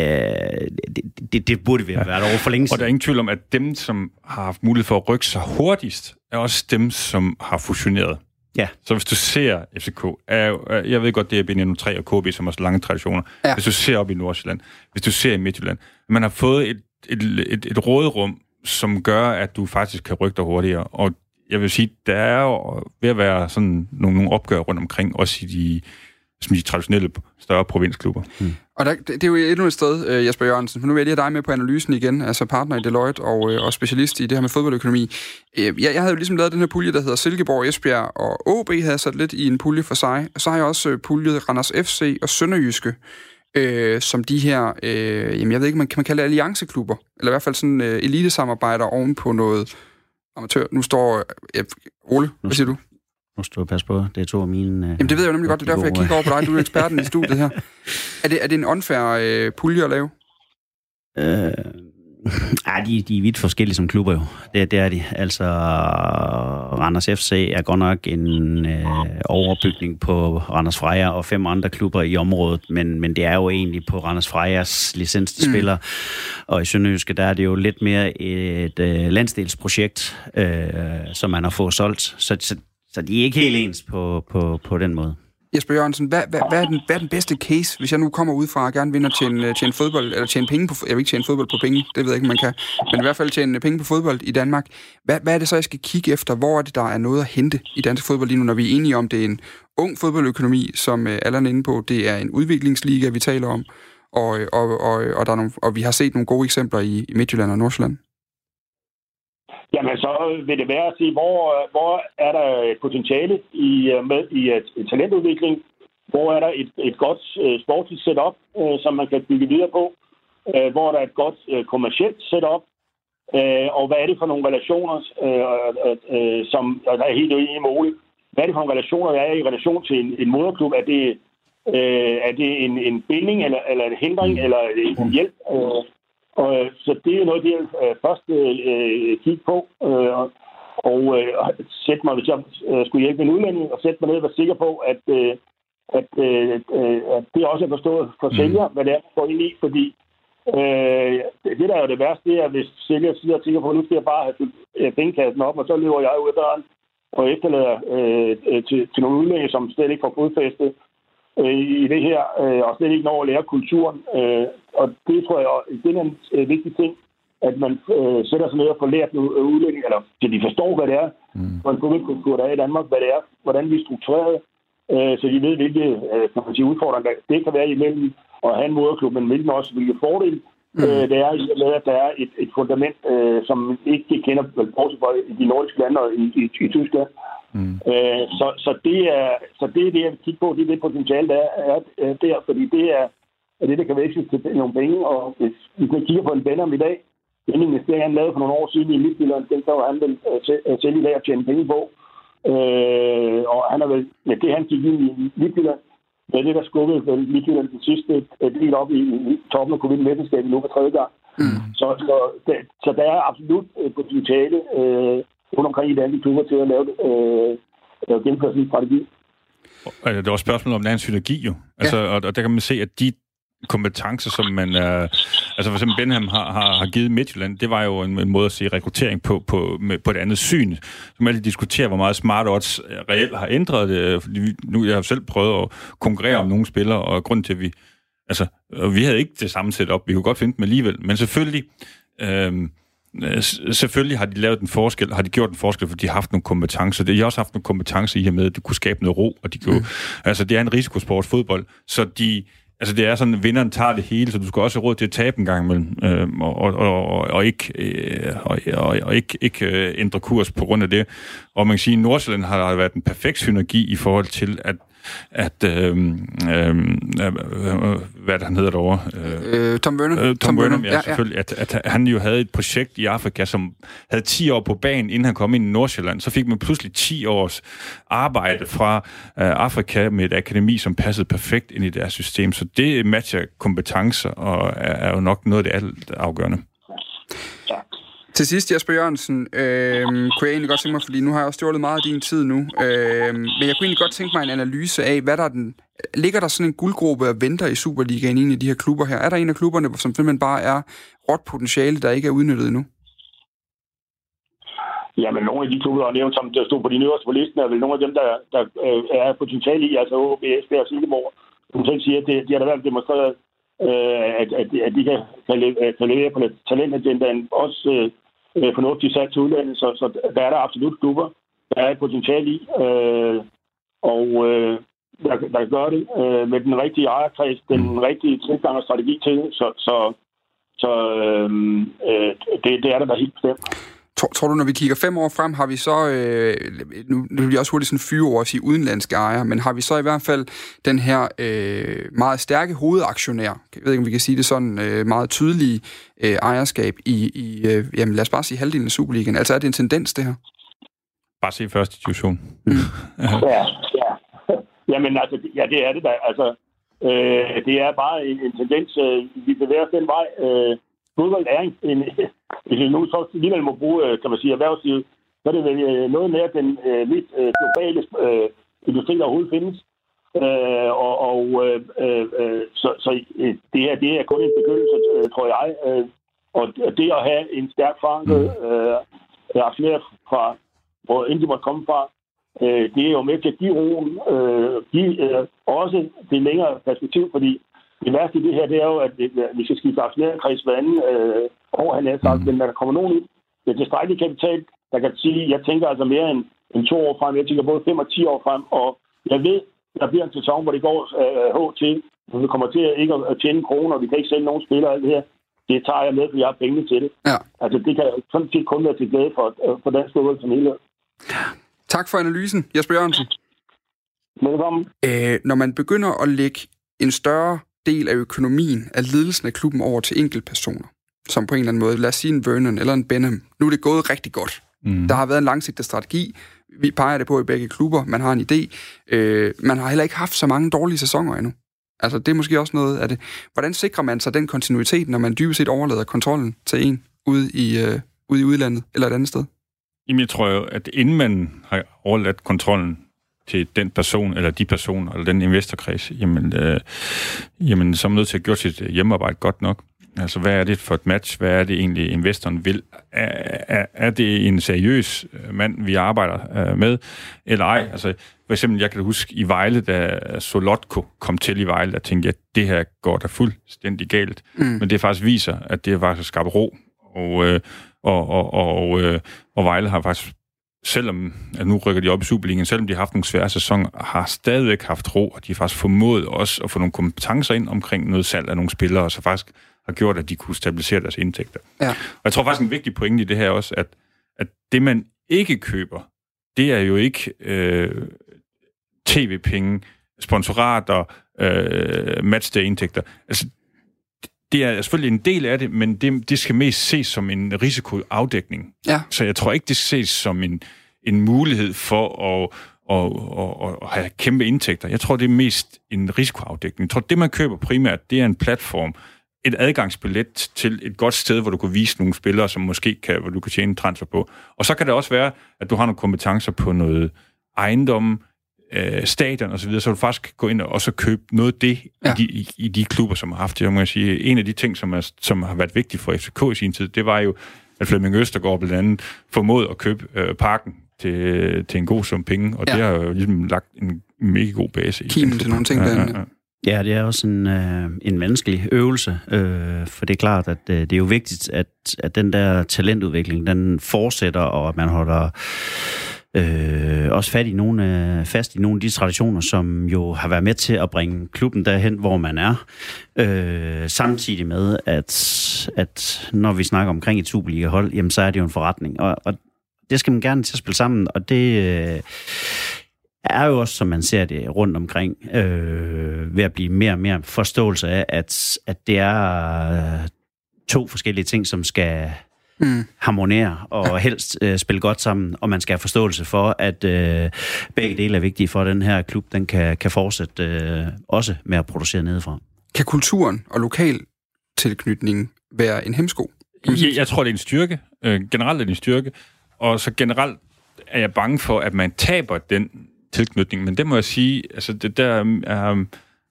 det, det, det burde vi have været over for længe Og der er siden. ingen tvivl om, at dem, som har haft mulighed for at rykke sig hurtigst, er også dem, som har fusioneret. Ja. Så hvis du ser FCK, er, jeg ved godt, det er B93 og KB, som har så lange traditioner. Ja. Hvis du ser op i Nordsjælland, hvis du ser i Midtjylland, man har fået et, et, et, et råderum, som gør, at du faktisk kan rykke dig hurtigere. Og jeg vil sige, der er jo ved at være sådan nogle, nogle opgør rundt omkring, også i de, som de traditionelle større provinsklubber. Og der, det, det er jo endnu et sted, øh, Jesper Jørgensen, for nu vil jeg lige have dig med på analysen igen, altså partner i Deloitte og, øh, og specialist i det her med fodboldøkonomi. Øh, Jeg, jeg havde jo ligesom lavet den her pulje, der hedder Silkeborg, Esbjerg og OB, havde sat lidt i en pulje for sig. Og så har jeg også puljet Randers FC og Sønderjyske, øh, som de her, øh, jamen jeg ved ikke, man kan man kalde det allianceklubber, eller i hvert fald sådan øh, elitesamarbejder oven på noget amatør. Nu står, øh, Ole, hvad siger du? Nu skal du passe på, det er to af mine... Øh, Jamen det ved jeg jo nemlig godt, det er derfor, jeg kigger over på dig, du er eksperten i studiet her. Er det, er det en unfair øh, pulje at lave? Øh, ej, de, de er vidt forskellige som klubber jo. Det, det er de. Altså, Randers FC er godt nok en øh, overbygning på Randers Freja og fem andre klubber i området, men, men det er jo egentlig på Randers Frejas licens, de spiller. Og i Sønderjyske, der er det jo lidt mere et øh, landsdelsprojekt, øh, som man har fået solgt. Så, så, så de er ikke helt ens på, på, på den måde. Jesper Jørgensen, hvad, hvad, hvad, er den, hvad er den bedste case, hvis jeg nu kommer ud fra og gerne vinder til en, øh, tjene, fodbold, eller tjene penge på, jeg vil ikke tjene fodbold på penge, det ved jeg ikke, om man kan, men i hvert fald tjene øh, penge på fodbold i Danmark. Hvad, hvad er det så, jeg skal kigge efter? Hvor er det, der er noget at hente i dansk fodbold lige nu, når vi er enige om, det er en ung fodboldøkonomi, som øh, Allan er inde på, det er en udviklingsliga, vi taler om, og, øh, og, og, og, der er nogle, og vi har set nogle gode eksempler i, i Midtjylland og Nordsjælland. Jamen, så vil det være at sige, hvor, hvor er der potentiale i, øh, med, i et, et talentudvikling? Hvor er der et, et godt uh, sportsligt setup, som man kan bygge videre på? Hvor er der et godt kommercielt setup? Og hvad er det for nogle relationer, som der er helt enig i Ole? Hvad er det for nogle relationer, der er i relation til en, en moderklub? Er det, er det en, en binding, eller, eller en hindring, eller er det en hjælp? Og, øh, så det er noget, jeg øh, først øh, kigge på. Øh, og øh, sætte mig, hvis jeg øh, skulle hjælpe en udlænding, og sætte mig ned og være sikker på, at, øh, at, øh, øh, at det også er forstået for sælger, hvad det er, man går ind i. Fordi øh, det, der er jo det værste, det er, hvis sælger siger og tænker på, at nu skal jeg bare have fyldt øh, pengekassen op, og så løber jeg ud af døren og efterlader øh, øh, til, til nogle udlændinge, som slet ikke får fodfæste øh, i det her, øh, og slet ikke når at lære kulturen. Øh, og det tror jeg, det er en øh, vigtig ting, at man øh, sætter sig ned og får lært nogle øh, udlændinge, eller så de forstår, hvad det er, mm. for en fodboldkultur, der er i Danmark, hvad det er, hvordan vi er struktureret, øh, så de ved, hvilke øh, kan man sige, udfordringer det kan være imellem at have en moderklub, men hvilken også, hvilke fordele mm. øh, det er med, at der er et, et fundament, øh, som ikke kender, bortset fra i de nordiske lande og i, i, i Tyskland. Mm. Øh, så, så, det er, så det er det, jeg vil kigge på, det er det potentiale, der er, er, er der, fordi det er, er det, der kan veksles til nogle penge, og hvis vi kan kigge på en Benham i dag, den investering, han lavede for nogle år siden i Midtjylland, den jo han vel øh, øh, selv i dag at tjene penge på. Øh, og han har vel, med det han gik ind i Midtjylland, det er det, der skubbede vel Midtjylland den sidste øh, del op i, i toppen af covid-19-mesterskabet nu for tredje gang. Mm. Så, så, der, så der er absolut potentiale øh, rundt omkring i de andre klubber til at lave øh, øh, gennemføre sådan en strategi. Og det er også spørgsmål om, der er en synergi jo. Altså, og, og der kan man se, at de kompetencer, som man er... Altså for eksempel Benham har, har, har givet Midtjylland, det var jo en, en måde at se rekruttering på, på, med, på et andet syn. Så man altid diskuterer, hvor meget Smart Odds reelt har ændret det. Fordi nu jeg har selv prøvet at konkurrere om nogle spillere, og grund til, at vi... Altså, og vi havde ikke det samme setup. Vi kunne godt finde dem alligevel. Men selvfølgelig... Øh, Selvfølgelig har de lavet en forskel, har de gjort en forskel, for de har haft nogle kompetencer. De har også haft nogle kompetencer i og med, at de kunne skabe noget ro, og de kunne, mm. altså det er en risikosport fodbold, så de Altså, det er sådan, at vinderen tager det hele, så du skal også have råd til at tabe en gang imellem, øh, og, og, og, og ikke, øh, og, og, og ikke, ikke øh, ændre kurs på grund af det. Og man kan sige, at Nordsjælland har været en perfekt synergi i forhold til, at at, øh, øh, øh, hvad han hedder derovre? Øh, Tom Burnham. Øh, Tom, Tom Burnham, ja, ja, selvfølgelig. At, at han jo havde et projekt i Afrika, som havde 10 år på banen, inden han kom ind i Nordsjælland. Så fik man pludselig 10 års arbejde fra øh, Afrika med et akademi, som passede perfekt ind i deres system. Så det matcher kompetencer og er, er jo nok noget af det alt afgørende. Til sidst, Jesper Jørgensen, øh, kunne jeg egentlig godt tænke mig, fordi nu har jeg også stjålet meget af din tid nu, øh, men jeg kunne egentlig godt tænke mig en analyse af, hvad der er den... Ligger der sådan en guldgruppe og venter i Superligaen i en af de her klubber her? Er der en af klubberne, som simpelthen bare er råt potentiale, der ikke er udnyttet endnu? Ja, men nogle af de klubber, der er nævnt, som der stod på de øverste på listen, er vel nogle af dem, der, der øh, er potentiale i, altså OB, Esbjerg og Silkeborg. Som selv siger, at det, de har da været demonstreret, øh, at, at, at de kan, kan levere på talentagendaen. Også øh, øh, fornuftigt sat til udlandet, så, så der er der absolut klubber, der er et potentiale i, øh, og øh, der, der gør det øh, med den rigtige ejerkreds, den mm. rigtige tilgang og strategi til det, så, så, så øh, øh, det, det er der da helt bestemt. Tror, tror du, når vi kigger fem år frem, har vi så, øh, nu, nu vil jeg også hurtigt sådan fyre over at sige udenlandske ejere, men har vi så i hvert fald den her øh, meget stærke hovedaktionær, jeg ved ikke, om vi kan sige det sådan, øh, meget tydelige øh, ejerskab i, i øh, jamen lad os bare sige halvdelen af Superligaen. Altså er det en tendens, det her? Bare se første division. Mm. ja, ja. Jamen altså, ja, det er det da. Altså, øh, det er bare en, en tendens. Øh, vi bevæger os den vej. Øh, fodbold er en, en hvis vi nu så alligevel må bruge, øh, kan man sige, erhvervslivet, så er det vel øh, noget mere den øh, lidt øh, globale øh, industri, der overhovedet findes. Øh, og og øh, øh, så, så øh, det her det er kun en begyndelse, øh, tror jeg. Øh, og det at have en stærk forankret øh, aktionær fra, hvor end de måtte komme fra, øh, det er jo med til at give roen, øh, give øh, også det længere perspektiv, fordi det værste i det her, det er jo, at vi skal skifte aktionærkreds hver anden øh, år, han er sagt, mm. men når der kommer nogen ind, det er tilstrækkeligt kapital, der kan sige, jeg tænker altså mere end, end to år frem, jeg tænker både fem og ti år frem, og jeg ved, der bliver en sæson, hvor det går øh, til, hvor vi kommer til at ikke at tjene kroner, og vi kan ikke sælge nogen spillere og alt det her. Det tager jeg med, for jeg har penge til det. Ja. Altså, det kan sådan set kun være til glæde for, øh, for dansk fodbold som helhed. Tak for analysen, Jesper Jørgensen. Velkommen. Øh, når man begynder at lægge en større del af økonomien af ledelsen af klubben over til enkeltpersoner, som på en eller anden måde, lad os sige en Vernon eller en Benham, nu er det gået rigtig godt. Mm. Der har været en langsigtet strategi, vi peger det på i begge klubber, man har en idé. Øh, man har heller ikke haft så mange dårlige sæsoner endnu. Altså, det er måske også noget af det. Hvordan sikrer man sig den kontinuitet, når man dybest set overlader kontrollen til en ude i, øh, ude i udlandet eller et andet sted? Jamen, jeg tror jo, at inden man har overladt kontrollen til den person, eller de personer, eller den investorkreds, jamen, øh, jamen så er man nødt til at gøre sit hjemmearbejde godt nok. Altså, hvad er det for et match? Hvad er det egentlig, investoren vil? Er, er, er det en seriøs øh, mand, vi arbejder øh, med, eller ej? Altså, for eksempel, jeg kan huske i Vejle, da Solotko kom til i Vejle, der tænkte jeg, at det her går da fuldstændig galt. Mm. Men det faktisk viser, at det har faktisk skabt ro. Og, øh, og, og, og, øh, og Vejle har faktisk selvom, at nu rykker de op i Superligaen, selvom de har haft nogle svære sæsoner, har stadigvæk haft ro, og de har faktisk formået også at få nogle kompetencer ind omkring noget salg af nogle spillere, så faktisk har gjort, at de kunne stabilisere deres indtægter. Ja. Og jeg tror faktisk en vigtig pointe i det her også, at, at det man ikke køber, det er jo ikke øh, tv-penge, sponsorater, øh, matchday-indtægter. Altså, det er selvfølgelig en del af det, men det, det skal mest ses som en risikoafdækning. Ja. Så jeg tror ikke, det ses som en, en mulighed for at, at, at, at have kæmpe indtægter. Jeg tror, det er mest en risikoafdækning. Jeg tror, det man køber primært, det er en platform, et adgangsbillet til et godt sted, hvor du kan vise nogle spillere, som måske kan, hvor du kan tjene transfer på. Og så kan det også være, at du har nogle kompetencer på noget ejendom, øh, stadion osv., så, videre, så du faktisk gå ind og også købe noget af det ja. i, de, i, i de klubber, som har haft det. Jeg må sige, en af de ting, som, er, som har været vigtigt for FCK i sin tid, det var jo, at Flemming Østergaard blandt andet formået at købe øh, parken til, til en god sum penge, og ja. det har jo ligesom lagt en mega god base i. Kimen til nogle ting, ja, ja, ja. Ja, det er også en, øh, en menneskelig øvelse, øh, for det er klart, at øh, det er jo vigtigt, at, at den der talentudvikling, den fortsætter, og at man holder øh, også fat i nogle, øh, fast i nogle af de traditioner, som jo har været med til at bringe klubben derhen, hvor man er. Øh, samtidig med, at, at når vi snakker omkring et Superliga-hold, jamen så er det jo en forretning. Og, og det skal man gerne til at spille sammen, og det øh, er jo også, som man ser det rundt omkring, øh, ved at blive mere og mere forståelse af, at, at det er øh, to forskellige ting, som skal mm. harmonere og ja. helst øh, spille godt sammen, og man skal have forståelse for, at øh, begge dele er vigtige for, at den her klub den kan, kan fortsætte øh, også med at producere nedefra. Kan kulturen og lokal tilknytning være en hemsko? Jeg, jeg tror, det er en styrke. Øh, generelt er det en styrke. Og så generelt er jeg bange for, at man taber den tilknytning. Men det må jeg sige, altså det der er, er,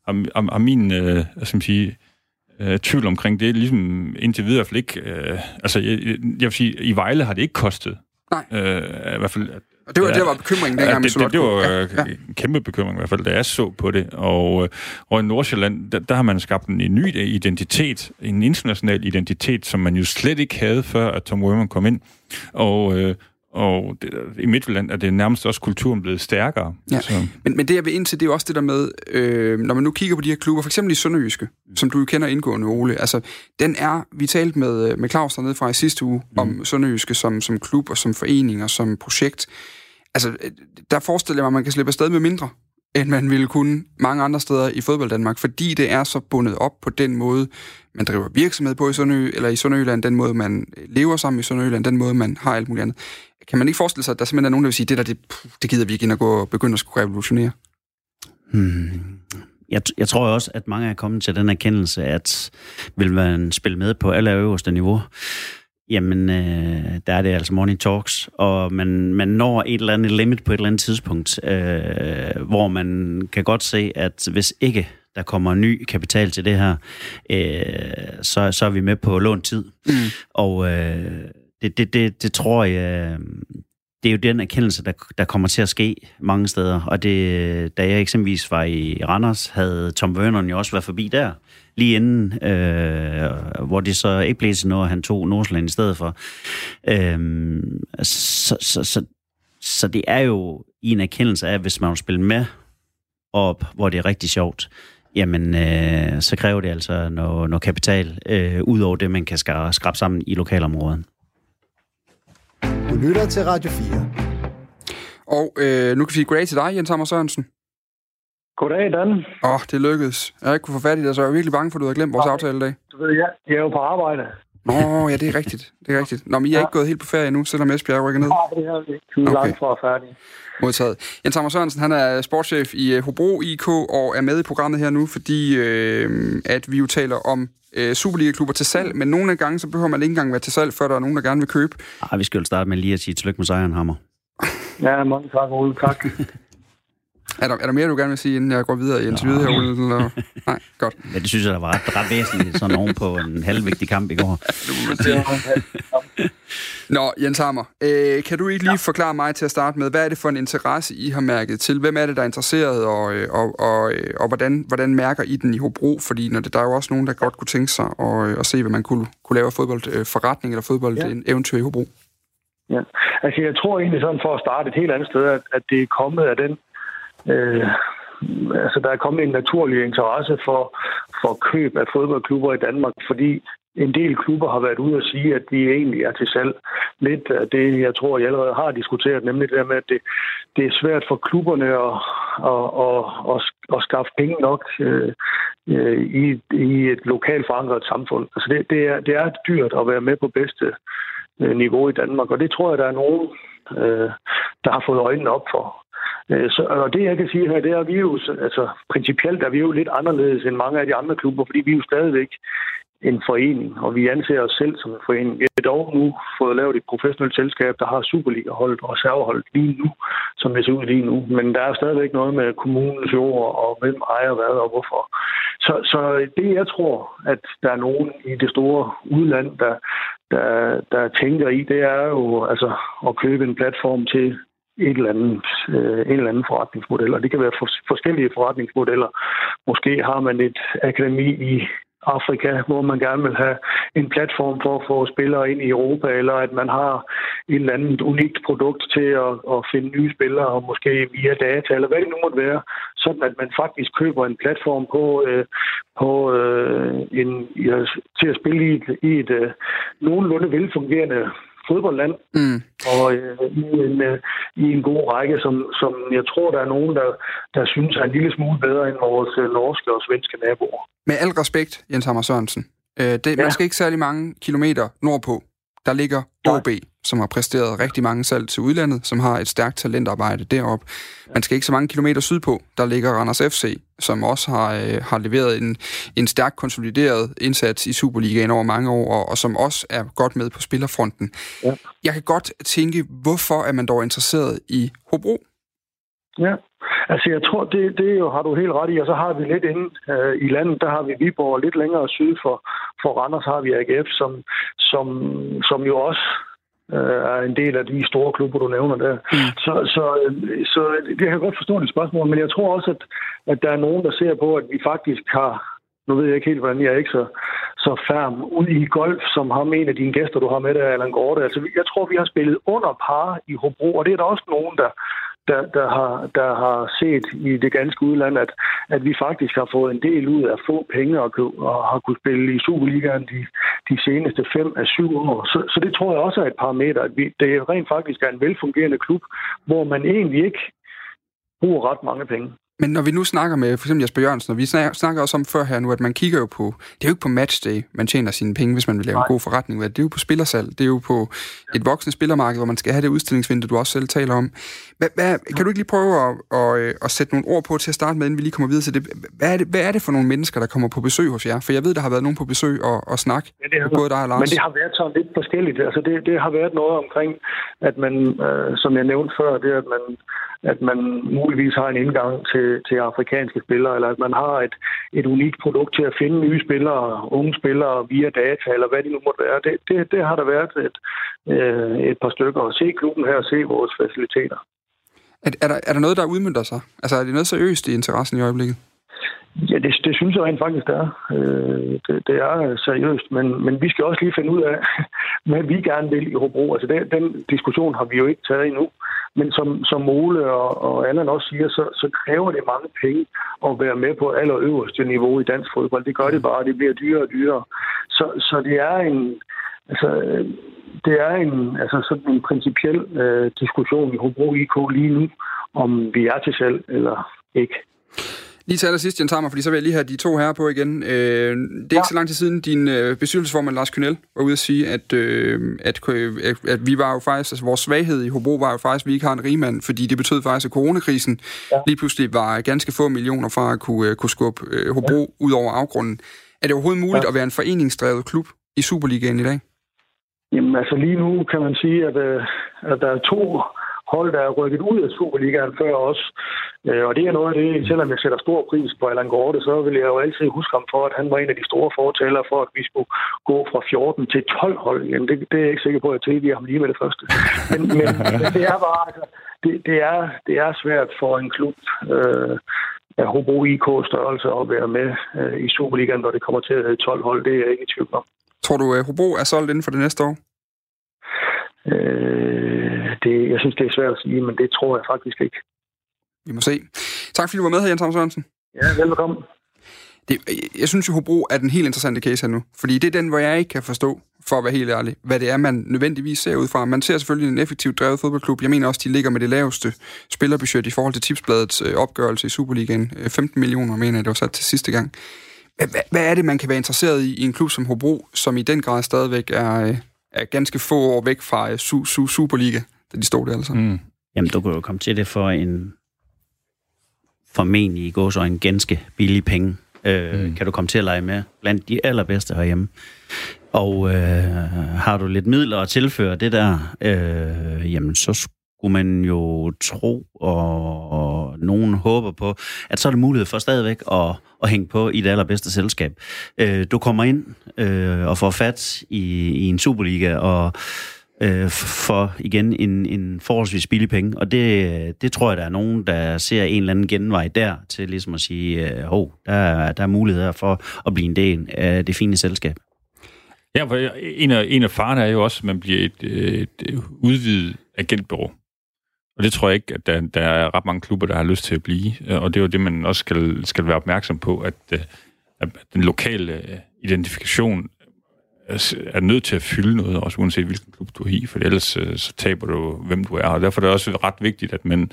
er, er min, øh, skal sige, øh, tvivl omkring det, ligesom indtil videre i hvert fald ikke, øh, altså jeg, jeg vil sige, i Vejle har det ikke kostet. Nej. Øh, I hvert fald, og det var, ja, det var bekymringen dengang ja, det, det, det var ja, ja. en kæmpe bekymring i hvert fald, da jeg så på det. Og, øh, og i Nordsjælland, der, der har man skabt en, en ny identitet, en international identitet, som man jo slet ikke havde, før at Tom Werman kom ind. Og, øh, og det, i Midtjylland er det nærmest også kulturen blevet stærkere. Ja. Så. Men, men det, jeg vil ind til, det er også det der med, øh, når man nu kigger på de her klubber, for eksempel i Sønderjyske, mm. som du jo kender indgående, Ole, altså, den er, vi talte med, med Claus dernede fra i sidste uge, mm. om Sønderjyske som, som klub og som forening og som projekt. Altså, der forestiller jeg mig, at man kan slippe afsted med mindre, end man ville kunne mange andre steder i fodbold Danmark, fordi det er så bundet op på den måde, man driver virksomhed på i Sønderø, eller i Sønderjylland, den måde, man øh, lever sammen i Sønderjylland, den måde, man har alt muligt andet. Kan man ikke forestille sig, at der simpelthen er nogen, der vil sige, det der, det, det gider vi ikke ind og gå og begynde at skulle revolutionere? Hmm. Jeg, jeg tror også, at mange er kommet til den erkendelse, at vil man spille med på alle øverste niveau, jamen, øh, der er det altså morning talks, og man, man når et eller andet limit på et eller andet tidspunkt, øh, hvor man kan godt se, at hvis ikke der kommer ny kapital til det her, øh, så, så er vi med på lånt tid. Mm. Og øh, det, det, det, det tror jeg, det er jo den erkendelse, der, der kommer til at ske mange steder. Og det, da jeg eksempelvis var i Randers, havde Tom Vernon jo også været forbi der, lige inden, øh, hvor det så ikke blev til noget, han tog Nordsjælland i stedet for. Øh, så, så, så, så det er jo i en erkendelse af, at hvis man vil spille med op, hvor det er rigtig sjovt, jamen øh, så kræver det altså noget, noget kapital, øh, ud over det, man kan skrabe sammen i lokalområdet. Du lytter til Radio 4. Og øh, nu kan vi sige goddag til dig, Jens Hammer Sørensen. Goddag, Dan. Åh, oh, det lykkedes. Jeg har ikke kunne få fat i dig, så jeg er virkelig bange for, at du har glemt vores aftale i dag. Du ved, jeg, jeg er jo på arbejde. Nå, ja, det er rigtigt. Det er rigtigt. Nå, men I er ja. ikke gået helt på ferie nu, selvom Esbjerg rykker ned? Nej, det er vi ikke. Vi er okay. langt fra færdig. Modtaget. Jens Hammer Sørensen, han er sportschef i øh, Hobro IK og er med i programmet her nu, fordi øh, at vi jo taler om øh, Superliga-klubber til salg, men nogle gange, så behøver man ikke engang være til salg, før der er nogen, der gerne vil købe. Ej, vi skal jo starte med lige at sige tillykke med sejren, Hammer. Ja, mange tak, Ole. Tak. Er der, er der mere, du gerne vil sige, inden jeg går videre i interviewet her, Ole? Eller? Nej, godt. Ja, det synes jeg, der var ret, ret væsentligt, sådan nogen på en halvvigtig kamp i går. Nå, Jens Hammer, øh, kan du ikke lige ja. forklare mig til at starte med, hvad er det for en interesse, I har mærket til? Hvem er det, der er interesseret, og, øh, og, og, øh, og hvordan, hvordan mærker I den i Hobro? Fordi når det, der er jo også nogen, der godt kunne tænke sig at, øh, at se, hvad man kunne, kunne lave fodboldforretning eller fodbold ja. en eventyr i Hobro. Ja, altså jeg tror egentlig sådan for at starte et helt andet sted, at, at det er kommet af den øh, altså der er kommet en naturlig interesse for, for køb af fodboldklubber i Danmark, fordi en del klubber har været ude at sige, at de egentlig er til salg. Lidt af det, jeg tror, jeg allerede har diskuteret, nemlig det der med, at det, det er svært for klubberne at, at, at, at, at skaffe penge nok øh, øh, i, i et lokalt forankret samfund. Altså det, det, er, det er dyrt at være med på bedste øh, niveau i Danmark, og det tror jeg, der er nogen, øh, der har fået øjnene op for. Øh, så, og det, jeg kan sige her, det er, at vi jo, altså, principielt er vi jo lidt anderledes end mange af de andre klubber, fordi vi er jo stadigvæk en forening, og vi anser os selv som en forening. Vi har dog nu fået lavet et professionelt selskab, der har Superliga-holdet og reserveholdet lige nu, som det ser ud lige nu. Men der er stadigvæk noget med kommunens jord, og hvem ejer hvad og hvorfor. Så, så det, jeg tror, at der er nogen i det store udland, der, der, der tænker i, det er jo altså at købe en platform til et eller andet, øh, en eller anden forretningsmodel, og det kan være for, forskellige forretningsmodeller. Måske har man et akademi i Afrika, hvor man gerne vil have en platform for at få spillere ind i Europa, eller at man har et eller andet unikt produkt til at, at finde nye spillere, og måske via data, eller hvad det nu måtte være, sådan at man faktisk køber en platform på, øh, på øh, en, ja, til at spille i et, i et øh, nogenlunde velfungerende fodboldland, mm. og øh, i, en, øh, i en god række, som, som jeg tror, der er nogen, der, der synes er en lille smule bedre end vores øh, norske og svenske naboer. Med al respekt, Jens Hammer Sørensen, øh, det, ja. man skal ikke særlig mange kilometer nordpå. Der ligger OB, som har præsteret rigtig mange salg til udlandet, som har et stærkt talentarbejde derop. Man skal ikke så mange kilometer sydpå. Der ligger Randers FC, som også har, øh, har leveret en, en stærk konsolideret indsats i Superligaen over mange år, og, og som også er godt med på spillerfronten. Ja. Jeg kan godt tænke, hvorfor er man dog interesseret i Hobro? Ja, altså jeg tror, det, det jo, har du helt ret i, og så har vi lidt inde øh, i landet, der har vi Viborg, lidt længere syd for, for Randers har vi AGF, som, som, som jo også øh, er en del af de store klubber, du nævner der. Mm. Så, så, øh, så det kan jeg godt forstå det spørgsmål, men jeg tror også, at, at der er nogen, der ser på, at vi faktisk har nu ved jeg ikke helt, hvordan jeg er ikke så, så færm ud i golf, som har en af dine gæster, du har med der, Allan Gorte. Altså, jeg tror, vi har spillet under par i Hobro, og det er der også nogen, der, der, der, har, der har set i det ganske udland, at, at vi faktisk har fået en del ud af få penge og, og har kunnet spille i Superligaen de, de seneste fem af syv år. Så, så det tror jeg også er et parameter, at vi, det rent faktisk er en velfungerende klub, hvor man egentlig ikke bruger ret mange penge. Men når vi nu snakker med for eksempel Jesper Jørgensen, og vi snakker også om før her nu, at man kigger jo på, det er jo ikke på matchday, man tjener sine penge, hvis man vil lave Nej. en god forretning. Det er jo på spillersalg, det er jo på et voksende spillermarked, hvor man skal have det udstillingsvindue, du også selv taler om. Hvad, hvad, kan du ikke lige prøve at, at, at sætte nogle ord på til at starte med, inden vi lige kommer videre til det? Hvad er det, hvad er det for nogle mennesker, der kommer på besøg hos jer? For jeg ved, der har været nogen på besøg og, og snak, ja, det har, både dig og Lars. Men det har været sådan lidt forskelligt. Altså det, det har været noget omkring, at man, øh, som jeg nævnte før, det at man at man muligvis har en indgang til, til afrikanske spillere, eller at man har et, et unikt produkt til at finde nye spillere, unge spillere via data, eller hvad det nu måtte være. Det, det, det har der været et, øh, et par stykker at se klubben her og se vores faciliteter. Er, er, der, er der noget, der udmyndter sig? Altså er det noget seriøst i interessen i øjeblikket? Ja, det, det synes jeg rent faktisk, det er. Øh, det, det er seriøst, men, men vi skal også lige finde ud af, hvad vi gerne vil i Hobro. Altså det, den diskussion har vi jo ikke taget endnu. Men som, som Ole og, og Allan også siger, så, så kræver det mange penge at være med på allerøverste niveau i dansk fodbold. Det gør det bare, det bliver dyrere og dyrere. Så, så det er en, altså, det er en, altså sådan en principiel øh, diskussion i Hobro IK lige nu, om vi er til salg eller ikke. Lige til allersidst, Jens Hammer, fordi så vil jeg lige have de to herrer på igen. Øh, det er ja. ikke så lang tid siden, din øh, bestyrelsesformand Lars Kynel var ude at sige, at, øh, at, at, at vi var jo faktisk, altså vores svaghed i Hobro var jo faktisk, at vi ikke har en rigmand, fordi det betød faktisk, at coronakrisen ja. lige pludselig var ganske få millioner fra at kunne, uh, kunne skubbe Hobro ja. ud over afgrunden. Er det overhovedet muligt ja. at være en foreningsdrevet klub i Superligaen i dag? Jamen altså lige nu kan man sige, at, at der er to hold, der er rykket ud af Superligaen før os. Øh, og det er noget af det, selvom jeg sætter stor pris på Allan Gorte, så vil jeg jo altid huske ham for, at han var en af de store fortalere for, at vi skulle gå fra 14 til 12 hold. Jamen, det, det er jeg ikke sikker på, at jeg tilgiver ham lige med det første. Men, men, men det er bare, altså, det, det, er, det er svært for en klub øh, af Hobro IK størrelse at være med øh, i Superligaen, når det kommer til at have 12 hold. Det er jeg ikke i tvivl om. Tror du, at Hobro er solgt inden for det næste år? Øh, det, jeg synes, det er svært at sige, men det tror jeg faktisk ikke. Vi må se. Tak fordi du var med her, Jens Sørensen. Ja, velkommen. Det, jeg synes jo, Hobro er den helt interessante case her nu. Fordi det er den, hvor jeg ikke kan forstå, for at være helt ærlig, hvad det er, man nødvendigvis ser ud fra. Man ser selvfølgelig en effektivt drevet fodboldklub. Jeg mener også, de ligger med det laveste spillerbudget i forhold til tipsbladets øh, opgørelse i Superligaen. 15 øh, millioner, mener jeg, det var sat til sidste gang. Hvad, hvad er det, man kan være interesseret i i en klub som Hobro, som i den grad stadigvæk er, øh, er ganske få år væk fra su, su, Superliga, da de stod der altså. Mm. Jamen, du kan jo komme til det for en formentlig i går så en ganske billig penge. Øh, mm. Kan du komme til at lege med blandt de allerbedste herhjemme. Og øh, har du lidt midler at tilføre det der, øh, jamen så skulle man jo tro, og, og nogen håber på, at så er det mulighed for stadigvæk at, at hænge på i det allerbedste selskab. Øh, du kommer ind øh, og får fat i, i en Superliga, og øh, for igen en, en forholdsvis billig penge. Og det, det tror jeg, der er nogen, der ser en eller anden genvej der til ligesom at sige, øh, oh, der, der er muligheder for at blive en del af det fine selskab. Ja, for en af, en af farerne er jo også, at man bliver et, et udvidet agentbureau. Og det tror jeg ikke, at der, der er ret mange klubber, der har lyst til at blive. Øh, Og det er jo det, man også skal, skal være opmærksom på, at, øh, at den lokale øh, identifikation er nødt til at fylde noget, også uanset hvilken klub du er i, for ellers så taber du, hvem du er. Og derfor er det også ret vigtigt, at man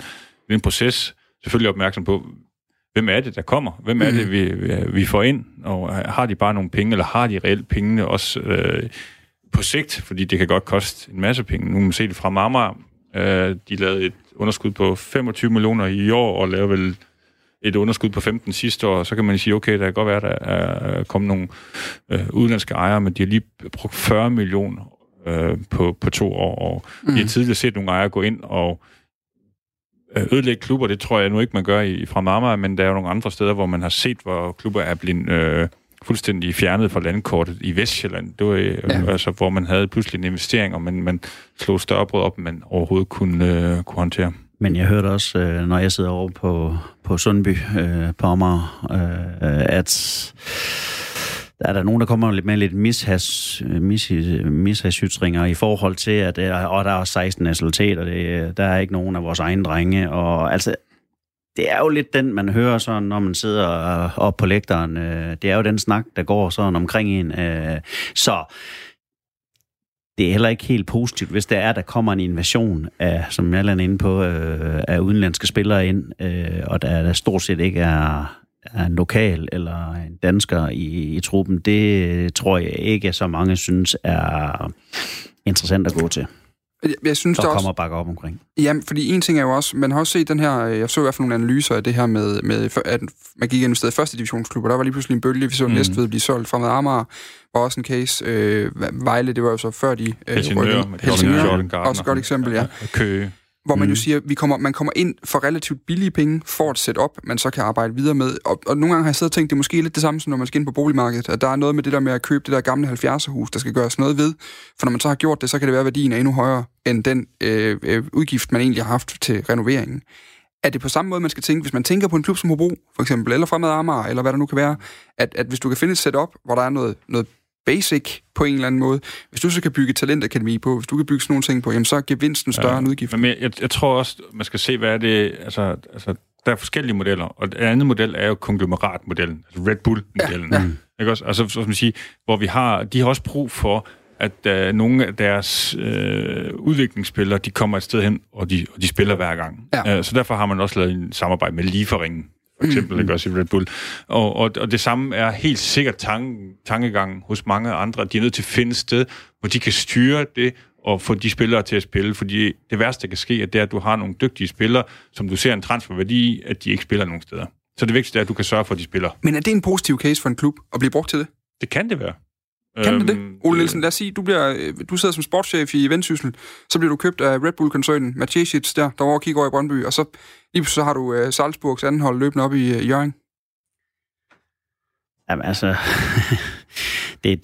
i den proces selvfølgelig er opmærksom på, hvem er det, der kommer? Hvem er det, vi, vi- vi får ind? Og har de bare nogle penge, eller har de reelt pengene også øh, på sigt? Fordi det kan godt koste en masse penge. Nu kan man se det fra Marmar. Øh, de lavede et underskud på 25 millioner i år, og lavede vel et underskud på 15 sidste år, så kan man sige, okay, der kan godt være, der er kommet nogle øh, udenlandske ejere, men de har lige brugt 40 millioner øh, på, på to år, og mm. de har tidligere set nogle ejere gå ind og øh, ødelægge klubber. Det tror jeg nu ikke, man gør i, fra Marmar, men der er jo nogle andre steder, hvor man har set, hvor klubber er blevet øh, fuldstændig fjernet fra landkortet i Vestjylland. Det var øh, Ja. altså, hvor man havde pludselig en investering, og man, man slog større brød op, man overhovedet kunne, øh, kunne håndtere. Men jeg hørte også, øh, når jeg sidder over på, på Sundby øh, på Amager, øh, at der er der nogen, der kommer lidt med lidt mishas, mis, mishasytringer i forhold til, at øh, og der er også 16 nationaliteter, det, der er ikke nogen af vores egne drenge, og altså, det er jo lidt den, man hører sådan, når man sidder øh, op på lægteren. Øh, det er jo den snak, der går sådan omkring en. Øh, så det er heller ikke helt positivt, hvis der er, der kommer en invasion af, som jeg er inde på, af udenlandske spillere ind, og der, der stort set ikke er, er en lokal eller en dansker i, i truppen. Det tror jeg ikke, så mange synes er interessant at gå til. Jeg, jeg synes der også, kommer og bakker op omkring. Jamen, fordi en ting er jo også, man har også set den her, øh, jeg så i hvert fald nogle analyser af det her med, med at man gik ind i første divisionsklub, og der var lige pludselig en bølge, vi så mm. Næstved blive solgt fra med Amager, var også en case. Øh, Vejle, det var jo så før de øh, Helsingør, Helsingør, Jordan Gardner. også et godt eksempel, ja. Køge. Hvor man jo Mm. siger, vi kommer, man kommer ind for relativt billige penge, for et setup, man så kan arbejde videre med. Og, og nogle gange har jeg siddet og tænkt, det er måske lidt det samme, som når man skal ind på boligmarkedet, at der er noget med det der med at købe det der gamle 70'er hus, der skal gøres noget ved. For når man så har gjort det, så kan det være, at værdien er endnu højere end den øh, øh, udgift, man egentlig har haft til renoveringen. Er det på samme måde, man skal tænke, hvis man tænker på en klub som Hobro, for eksempel, eller Fremad Amager, eller hvad der nu kan være, at, at hvis du kan finde et setup, hvor der er noget, noget basic på en eller anden måde, hvis du så kan bygge talentakademi på, hvis du kan bygge sådan nogle ting på, jamen så er gevinsten større ja. end udgiften. Men jeg, jeg tror også, man skal se, hvad er det... Altså, altså, der er forskellige modeller, og det andet model er jo konglomeratmodellen, altså Red Bull-modellen. Ja, ja. Ikke også? Altså, så skal man sige, hvor vi har... De har også brug for, at uh, nogle af deres øh, udviklingsspillere, de kommer et sted hen, og de, og de spiller hver gang. Ja. Uh, så derfor har man også lavet en samarbejde med Lieferingen, for eksempel, mm. også i Red Bull. Og, og, og det samme er helt sikkert tanke, tankegangen hos mange andre. De er nødt til at finde et sted, hvor de kan styre det, og få de spillere til at spille. Fordi det værste, der kan ske, er, det at du har nogle dygtige spillere, som du ser en transferværdi i, at de ikke spiller nogen steder. Så det vigtigste er, at du kan sørge for, at de spiller. Men er det en positiv case for en klub at blive brugt til det? Det kan det være. Kan øhm, det det? Ole Nielsen, lad os sige, du, bliver, øh, du sidder som sportschef i Vendsyssel, så bliver du købt af Red Bull-koncernen, Matjesic der, der var over kigger over i Brøndby, og så lige så har du uh, Salzburgs anden hold løbende op i uh, Jørgen. Jamen altså, det, det,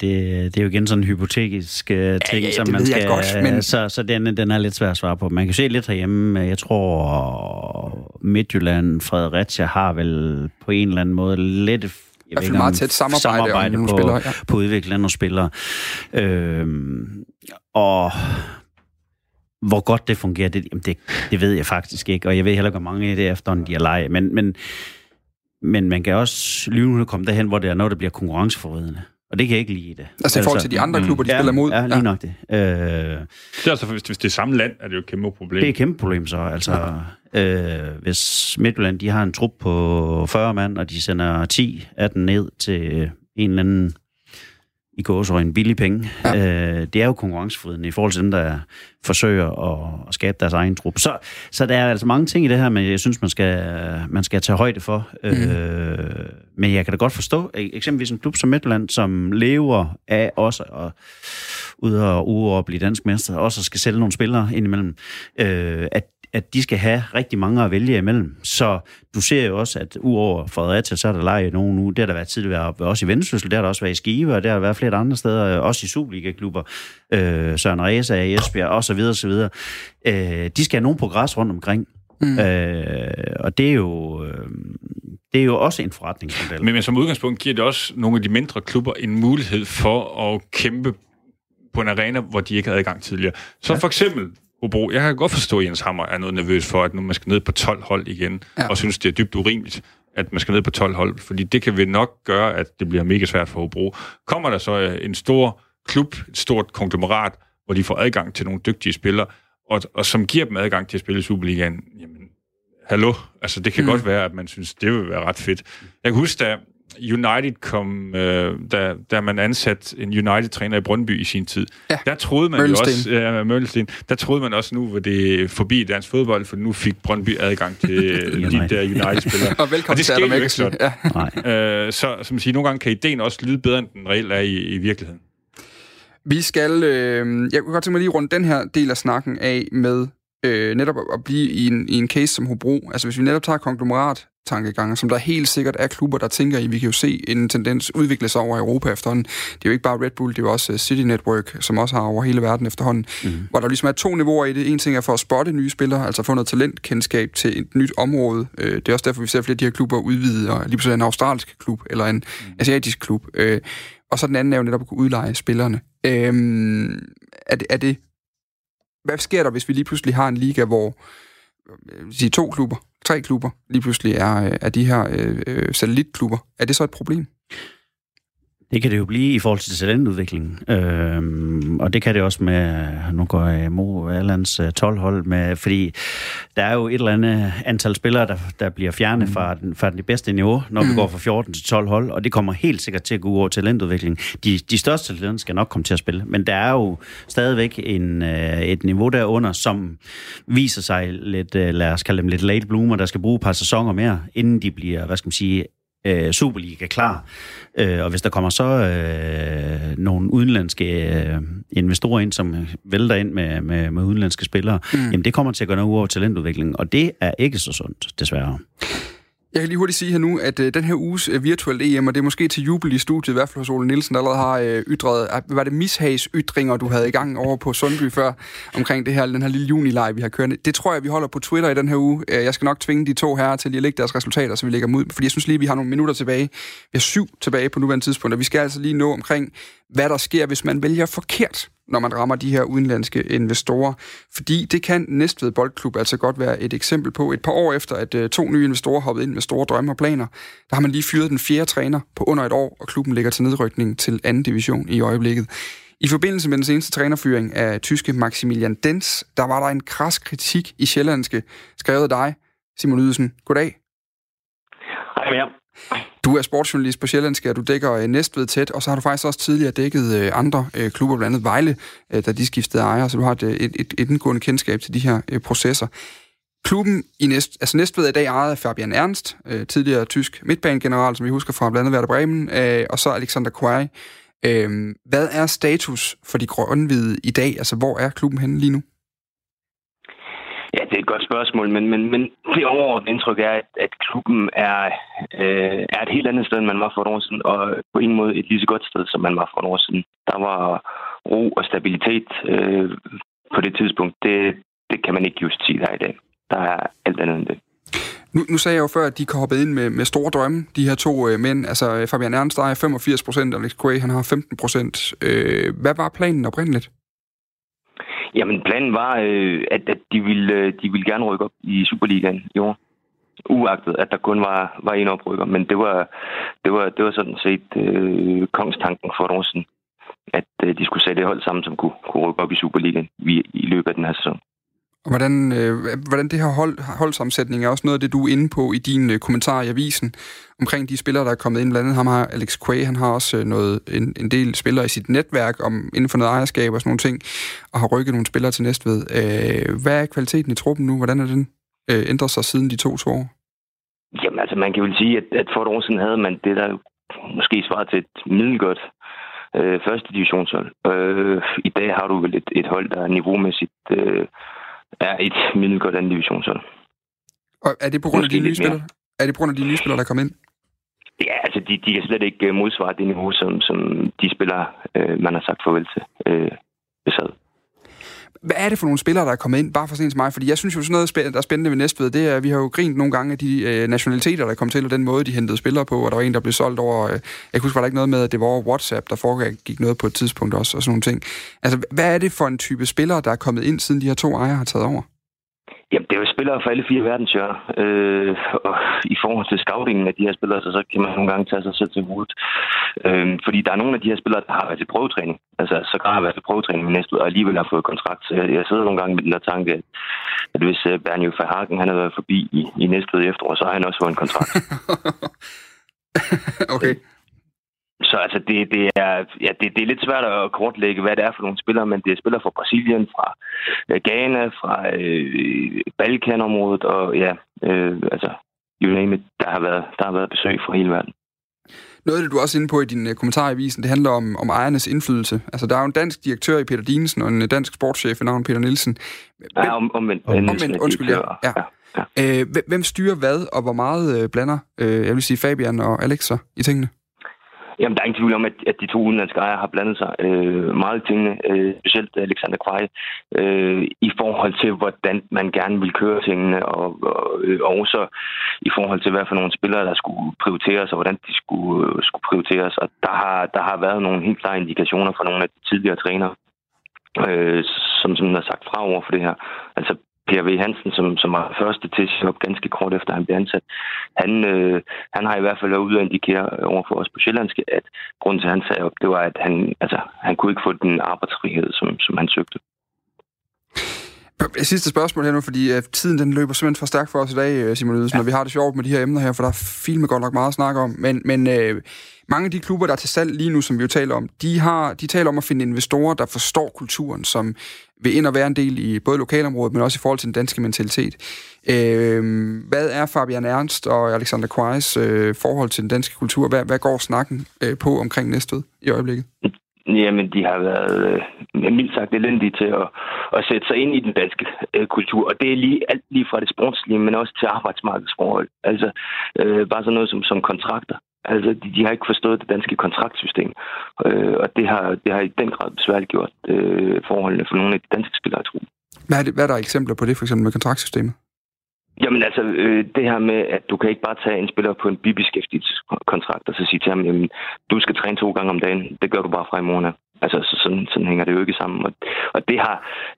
det er jo igen sådan en hypotetisk uh, ting, ja, som det man skal... godt, men- Så, så den, den er lidt svær at svare på. Man kan se lidt herhjemme, jeg tror Midtjylland, Fredericia har vel på en eller anden måde lidt... Jeg hvert fald meget tæt samarbejde om nogle på, spillere, ja. på udvikling af nogle spillere. Øhm, og hvor godt det fungerer, det, jamen det, det ved jeg faktisk ikke, og jeg ved heller ikke, hvor mange af det er efterhånden, de er leje. Men, men, men man kan også lynhurtigt komme derhen, hvor det er noget, der bliver konkurrenceforvridende. Og det kan jeg ikke lide det. Altså i forhold til de andre klubber, de ja, spiller mod. Ja, lige nok det. Øh, Det er altså, hvis, hvis det er samme land, er det jo et kæmpe problem. det er et kæmpe problem så. Altså, øh, hvis Midtjylland de har en trup på 40 mand, og de sender 10 af den ned til en eller anden i en billig penge. Ja. Øh, det er jo konkurrenceforvridende i forhold til dem, der forsøger at, at skabe deres egen trup. Så, så der er altså mange ting i det her, men jeg synes, man skal, man skal tage højde for. Mm. Øh, men jeg kan da godt forstå, e- eksempelvis en klub som Midtjylland, som lever af også at ud og ude og blive dansk mester, også skal sælge nogle spillere indimellem, øh, at, at de skal have rigtig mange at vælge imellem. Så du ser jo også, at uover Fredericia, så er der lejet nogen nu. Det har der været tidligere også i Vendsyssel, der har der også været i Skive, og der har været flere andre steder, også i Superliga-klubber. Øh, Søren Reza i Esbjerg, og så videre, så videre. Øh, de skal have nogen på græs rundt omkring. Mm. Øh, og det er jo... Øh, det er jo også en forretningsmodel. Men, men som udgangspunkt giver det også nogle af de mindre klubber en mulighed for at kæmpe på en arena, hvor de ikke havde adgang tidligere. Så ja. for eksempel Hobro. Jeg kan godt forstå, at Jens Hammer er noget nervøs for, at nu man skal ned på 12 hold igen, ja. og synes, det er dybt urimeligt, at man skal ned på 12 hold, fordi det kan vel nok gøre, at det bliver mega svært for Hobro. Kommer der så øh, en stor klub, et stort konglomerat, hvor de får adgang til nogle dygtige spillere, og, og som giver dem adgang til at spille i Superligaen, jamen, hallo, altså det kan mm. godt være, at man synes, det vil være ret fedt. Jeg kan huske, da United kom, øh, da, da man ansat en United-træner i Brøndby i sin tid, ja. der troede man Møllesten. jo også, ja, Møllesten, der troede man også nu, hvor det forbi dansk fodbold, for nu fik Brøndby adgang til de der United-spillere. og velkommen og det til Adam Ekkelsen. Ja. Øh, så som siger, nogle gange kan ideen også lyde bedre, end den reelt er i, i virkeligheden. Vi skal, øh, jeg kunne godt tænke mig lige rundt den her del af snakken af med øh, netop at blive i en, i en case som Hobro. Altså hvis vi netop tager konglomerat tankegange, som der helt sikkert er klubber, der tænker i. Vi kan jo se en tendens udvikle sig over Europa efterhånden. Det er jo ikke bare Red Bull, det er jo også øh, City Network, som også har over hele verden efterhånden, mm. hvor der ligesom er to niveauer i det. En ting er for at spotte nye spillere, altså få noget talentkendskab til et nyt område. Øh, det er også derfor, vi ser flere af de her klubber udvide, og lige pludselig en australsk klub, eller en mm. asiatisk klub. Øh, og så den anden er jo netop at kunne udleje spillerne. Er det, er det hvad sker der, hvis vi lige pludselig har en liga, hvor sige, to klubber, tre klubber lige pludselig er, øh, er de her øh, øh, satellitklubber? Er det så et problem? Det kan det jo blive i forhold til talentudviklingen. Øhm, og det kan det også med, nu går jeg Mo Allands 12-hold, øh, med, fordi der er jo et eller andet antal spillere, der, der bliver fjernet mm. fra, den, fra det bedste niveau, når mm. vi går fra 14 til 12 hold, og det kommer helt sikkert til at gå over talentudvikling. De, de største talenter skal nok komme til at spille, men der er jo stadigvæk en, øh, et niveau derunder, som viser sig lidt, øh, lad os kalde dem lidt late bloomer, der skal bruge et par sæsoner mere, inden de bliver, hvad skal man sige, øh, Superliga klar. Øh, og hvis der kommer så øh, nogle udenlandske øh, investorer ind, som vælter ind med, med, med udenlandske spillere, mm. jamen det kommer til at gøre noget ud over talentudviklingen, og det er ikke så sundt, desværre. Jeg kan lige hurtigt sige her nu, at øh, den her uges øh, virtuelle EM, og det er måske til jubel i studiet, i hvert fald hos Ole Nielsen, der allerede har øh, ytret, øh, var det mishags ytringer, du havde i gang over på Sundby før, omkring det her, den her lille junilej, vi har kørt. Det tror jeg, vi holder på Twitter i den her uge. Øh, jeg skal nok tvinge de to her til lige at lægge deres resultater, så vi lægger dem ud, fordi jeg synes lige, vi har nogle minutter tilbage. Vi har syv tilbage på nuværende tidspunkt, og vi skal altså lige nå omkring, hvad der sker, hvis man vælger forkert når man rammer de her udenlandske investorer. Fordi det kan Næstved Boldklub altså godt være et eksempel på. Et par år efter, at øh, to nye investorer hoppede ind med store drømme og planer, der har man lige fyret den fjerde træner på under et år, og klubben ligger til nedrykning til anden division i øjeblikket. I forbindelse med den seneste trænerfyring af tyske Maximilian Dens, der var der en kras kritik i Sjællandske, skrevet af dig, Simon Ydelsen. Goddag. Hej med du er sportsjournalist på Sjællandske, og du dækker øh, Næstved tæt, og så har du faktisk også tidligere dækket øh, andre øh, klubber, blandt andet Vejle, da de skiftede ejer, så du har et, et, et indgående kendskab til de her processer. Klubben i Næst, altså Næstved er i dag ejet af Fabian Ernst, tidligere tysk midtbanegeneral, som vi husker fra blandt andet Werder Bremen, og så Alexander Quay. Øhm, hvad er status for de grønne i dag? Altså, hvor er klubben henne lige nu? Ja, det er et godt spørgsmål, men, men, men det overordnede indtryk er, at, at klubben er, øh, er et helt andet sted, end man var for et år siden, og på en måde et lige så godt sted, som man var for et år siden. Der var ro og stabilitet øh, på det tidspunkt. Det, det kan man ikke just sige der i dag. Der er alt andet end det. Nu, nu sagde jeg jo før, at de kan hoppe ind med, med store drømme, de her to øh, mænd. Altså Fabian Ernst, der er 85 procent, og Alex Quay, han har 15 procent. Øh, hvad var planen oprindeligt? Jamen, planen var, øh, at, at de, ville, øh, de ville gerne rykke op i Superligaen i år. Uagtet, at der kun var, var en oprykker. Men det var, det var, det var sådan set øh, kongstanken for et år siden, at øh, de skulle sætte et hold sammen, som kunne, kunne rykke op i Superligaen i, i løbet af den her sæson. Og hvordan, øh, hvordan det her hold, holdsammensætning er også noget af det, du er inde på i din øh, kommentar i avisen omkring de spillere, der er kommet ind. Blandt andet ham har Alex Quay, han har også øh, noget, en, en del spillere i sit netværk om, inden for noget ejerskab og sådan nogle ting, og har rykket nogle spillere til Næstved. Øh, hvad er kvaliteten i truppen nu? Hvordan er den øh, ændret sig siden de to, to år? Jamen altså, man kan jo sige, at, at for et år siden havde man det, der måske svarer til et middelgodt øh, første divisionshold. Øh, I dag har du vel et, et hold, der er niveaumæssigt øh, er et middelgodt anden divisionshold. Og er det på grund af de nye spillere? Er det på grund af de nye spillere, der kom ind? Ja, altså de, de kan slet ikke øh, modsvare det niveau, som, som de spillere, øh, man har sagt farvel til, øh, besad. Hvad er det for nogle spillere, der er kommet ind, bare for sent til mig? Fordi jeg synes jo, sådan noget, der er spændende ved Næstved, det er, at vi har jo grint nogle gange af de øh, nationaliteter, der kom til, og den måde, de hentede spillere på, og der var en, der blev solgt over... Øh, jeg kan huske, var der ikke noget med, at det var over WhatsApp, der foregik noget på et tidspunkt også, og sådan nogle ting. Altså, hvad er det for en type spillere, der er kommet ind, siden de her to ejere har taget over? Jamen, det er jo spillere fra alle fire verdenshjørner. Øh, og i forhold til scoutingen af de her spillere, så, så kan man nogle gange tage sig selv til hovedet. Øh, fordi der er nogle af de her spillere, der har været til prøvetræning. Altså, så har været til prøvetræning i næste ud, og alligevel har fået kontrakt. Så jeg, jeg sidder nogle gange med den der tanke, at, at hvis øh, uh, Bernjo Verhagen, han har været forbi i, i næste efterår, så har han også fået en kontrakt. okay. Så altså, det, det, er, ja, det, det er lidt svært at kortlægge, hvad det er for nogle spillere, men det er spillere fra Brasilien, fra øh, Ghana, fra øh, Balkanområdet, og ja, øh, altså, you name it, der har været, der har været besøg fra hele verden. Noget af det, du er også inde på i din øh, kommentar i avisen, det handler om, om ejernes indflydelse. Altså, der er jo en dansk direktør i Peter Dinesen, og en øh, dansk sportschef i navn Peter Nielsen. Ja, om, omvendt. Omvendt, undskyld, ja. ja. ja. Øh, hvem- hvem styrer hvad, og hvor meget øh, blander, øh, jeg vil sige, Fabian og Alex sig i tingene? Jamen, der er ingen tvivl om, at, at de to udenlandske ejere har blandet sig øh, meget i tingene, øh, specielt Alexander Kvej, øh, i forhold til, hvordan man gerne vil køre tingene, og, og øh, og også i forhold til, hvad for nogle spillere, der skulle prioriteres, og hvordan de skulle, øh, skulle prioriteres. Og der har, der har været nogle helt klare indikationer fra nogle af de tidligere trænere, øh, som, som har sagt fra over for det her. Altså, Per V. Hansen, som, som var første til at op ganske kort efter, han blev ansat, han, øh, han har i hvert fald været ude og indikere over for os på Sjællandske, at grunden til, at han sagde op, det var, at han, altså, han kunne ikke få den arbejdsfrihed, som, som han søgte. Sidste spørgsmål her nu, fordi øh, tiden den løber simpelthen for stærkt for os i dag, øh, Simon Ydelsen, ja. og vi har det sjovt med de her emner her, for der er filme godt nok meget at snakke om. Men, men øh, mange af de klubber, der er til salg lige nu, som vi jo taler om, de, har, de taler om at finde investorer, der forstår kulturen, som vil ind og være en del i både lokalområdet, men også i forhold til den danske mentalitet. Øh, hvad er Fabian Ernst og Alexander Kvejs øh, forhold til den danske kultur? Hvad, hvad går snakken øh, på omkring Næstved i øjeblikket? Jamen, de har været øh, mildt sagt elendige til at, at sætte sig ind i den danske øh, kultur. Og det er lige alt lige fra det sportslige, men også til arbejdsmarkedsforhold. Altså, øh, bare sådan noget som, som kontrakter. Altså, de, de har ikke forstået det danske kontraktsystem. Øh, og det har, det har i den grad besværligt gjort øh, forholdene for nogle af de danske spillere, tror Hvad er, det, hvad er der eksempler på det, for eksempel med kontraktsystemet? Jamen altså, øh, det her med, at du kan ikke bare tage en spiller på en bibeskæftigelseskontrakt og så sige til ham, jamen, du skal træne to gange om dagen. Det gør du bare fra i morgen. af. Altså, så, sådan, sådan hænger det jo ikke sammen. Og, og det, har,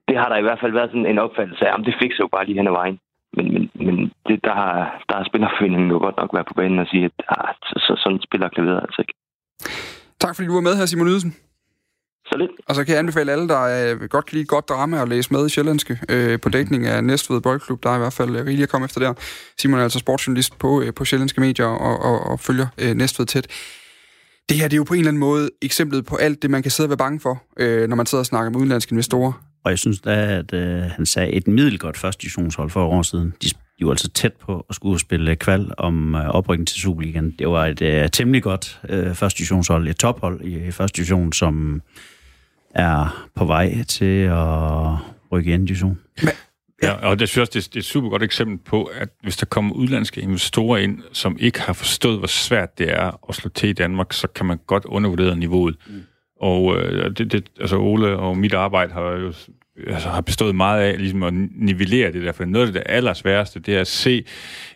det har der i hvert fald været sådan en opfattelse af, jamen, det fikser jo bare lige hen ad vejen. Men, men, men det, der, har, der har spillerforeningen jo godt nok været på banen og sige, at ah, så, så, sådan spiller klaveret altså ikke. Tak fordi du var med her, Simon Ydelsen. Så lidt. Og så kan jeg anbefale alle, der øh, godt kan lide godt drama og læse med i Sjællandske øh, på dækning af Næstved Boldklub. Der er i hvert fald øh, rigeligt at komme efter der. Simon er altså sportsjournalist på, øh, på Sjællandske Medier og, og, og følger øh, Næstved tæt. Det her det er jo på en eller anden måde eksemplet på alt det, man kan sidde og være bange for, øh, når man sidder og snakker med udenlandske investorer. Og jeg synes da, at øh, han sagde et middelgodt første divisionshold for et år siden. De, de var altså tæt på at skulle spille kval om øh, oprykning til Superligaen. Det var et øh, temmelig godt øh, første divisionshold, et tophold i første division, som er på vej til at rykke i anden division. Ja, og det synes jeg det er, det er et super godt eksempel på, at hvis der kommer udlandske investorer ind, som ikke har forstået, hvor svært det er at slå til i Danmark, så kan man godt undervurdere niveauet. Mm. Og øh, det, det, altså Ole og mit arbejde har jo altså, har bestået meget af ligesom at nivellere det der, for noget af det allersværeste, det er at se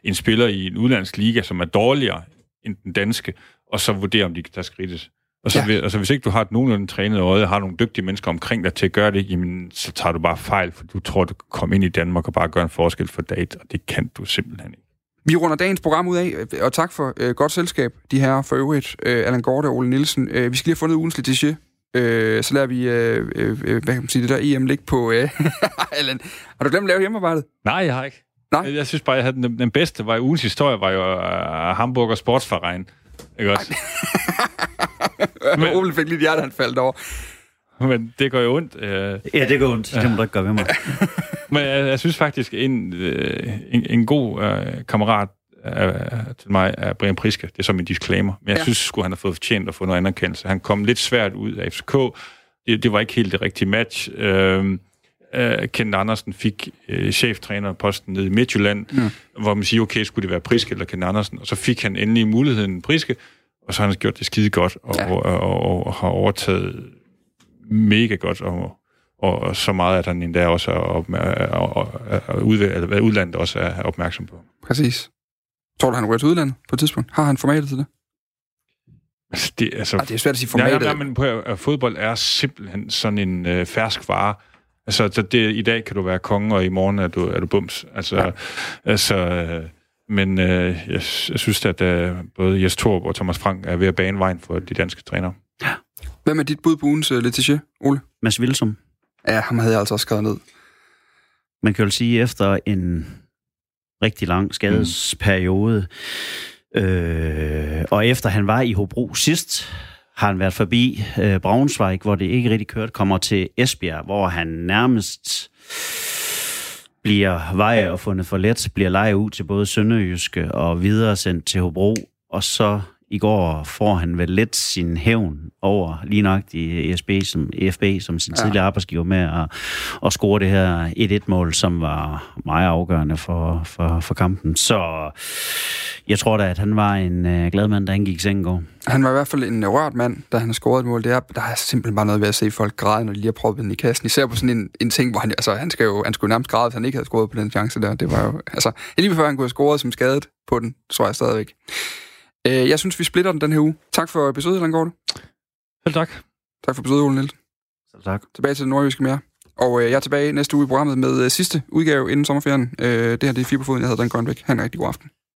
en spiller i en udlandsk liga, som er dårligere end den danske, og så vurdere, om de kan tage skridtet. Og så, Ja. altså, hvis ikke du har et nogenlunde trænet øje, og har nogle dygtige mennesker omkring dig til at gøre det, jamen, så tager du bare fejl, for du tror, du kan komme ind i Danmark og bare gøre en forskel for date, og det kan du simpelthen ikke. Vi runder dagens program ud af, øh, og tak for øh, godt selskab, de her for øvrigt, øh, Allan Gorte og Ole Nielsen. Øh, vi skal lige have fundet ugens letiché. Øh, så lader vi, øh, øh, hvad kan man sige, det der EM ligge på... Øh, Allan, har du glemt at lave hjemmearbejdet? Nej, jeg har ikke. Nej. Jeg synes bare, jeg havde den, den bedste, var ugens historie, var jo uh, Hamburger Sportsverein. Ikke også? Men, Ole fik lige et hjerte, han faldt over. Men det går jo ondt. Uh, Ja, det går ondt. Det man da ikke gøre ved mig. Men jeg, jeg synes faktisk, en, øh, en, en god øh, kammerat øh, til mig er Brian Priske. Det er som en disclaimer. Men jeg Ja. synes skulle han have fået fortjent at få noget anerkendelse. Han kom lidt svært ud af FCK. Det, det var ikke helt det rigtige match. Øh, øh, Kent Andersen fik øh, cheftrænerposten nede i Midtjylland, Ja. hvor man siger, okay, skulle det være Priske eller Kent Andersen? Og så fik han endelig muligheden Priske, og så har han gjort det skide godt, og, Ja. ja. og, og, og har overtaget mega godt, og, og, og så meget, at han endda også er, op, er, er, er, ude, eller udlandet også er opmærksom på. Præcis. Tror du, han ryger til udlandet på et tidspunkt? Har han formatet til det? Altså, det, altså, Ej, det er svært at sige formatet. ja, ja, men på, at fodbold er simpelthen sådan en øh, fersk vare. Altså, så det, i dag kan du være konge, og i morgen er du, er du bums. Altså, ja. altså øh, men øh, jeg, jeg synes, at øh, både Jes Torp og Thomas Frank er ved at bane vejen for de danske trænere. Hvem er dit bud på ugens uh, Letitia, Ole? Mads Vilsum. Ja, ham havde jeg altså også skrevet ned. Man kan jo sige, efter en rigtig lang skadesperiode, øh, og efter han var i Hobro sidst, har han været forbi øh, Braunschweig, hvor det ikke rigtig kørte, kommer til Esbjerg, hvor han nærmest bliver veje og fundet for let, bliver leje ud til både Sønderjyske og videre sendt til Hobro, og så i går får han vel lidt sin hævn over lige nok i ESB som, EFB som sin Ja. tidligere arbejdsgiver med at, at score det her 1-1-mål, som var meget afgørende for, for, for kampen. Så jeg tror da, at han var en øh, glad mand, der indgik i sengen i går. Han var i hvert fald en rørt mand, da han scorede et mål. Det er, der er simpelthen bare noget ved at se folk græde, når de lige har proppet den i kassen. Især på sådan en, en ting, hvor han, altså, han, skal jo, han skulle nærmest græde, hvis han ikke havde scoret på den chance der. Det var jo, altså, lige før han kunne have scoret som skadet på den, tror jeg stadigvæk. Øh, jeg synes, vi splitter den den her uge. Tak for besøget, Langgaard. Selv tak. Tak for besøget, Ole Nielsen. Så tak. Tilbage til det nordjyske mere. Og øh, jeg er tilbage næste uge i programmet med øh, sidste udgave inden sommerferien. Øh, det her det er Fire på Foden. Jeg hedder Dan Grønbæk. Ha' en rigtig god aften.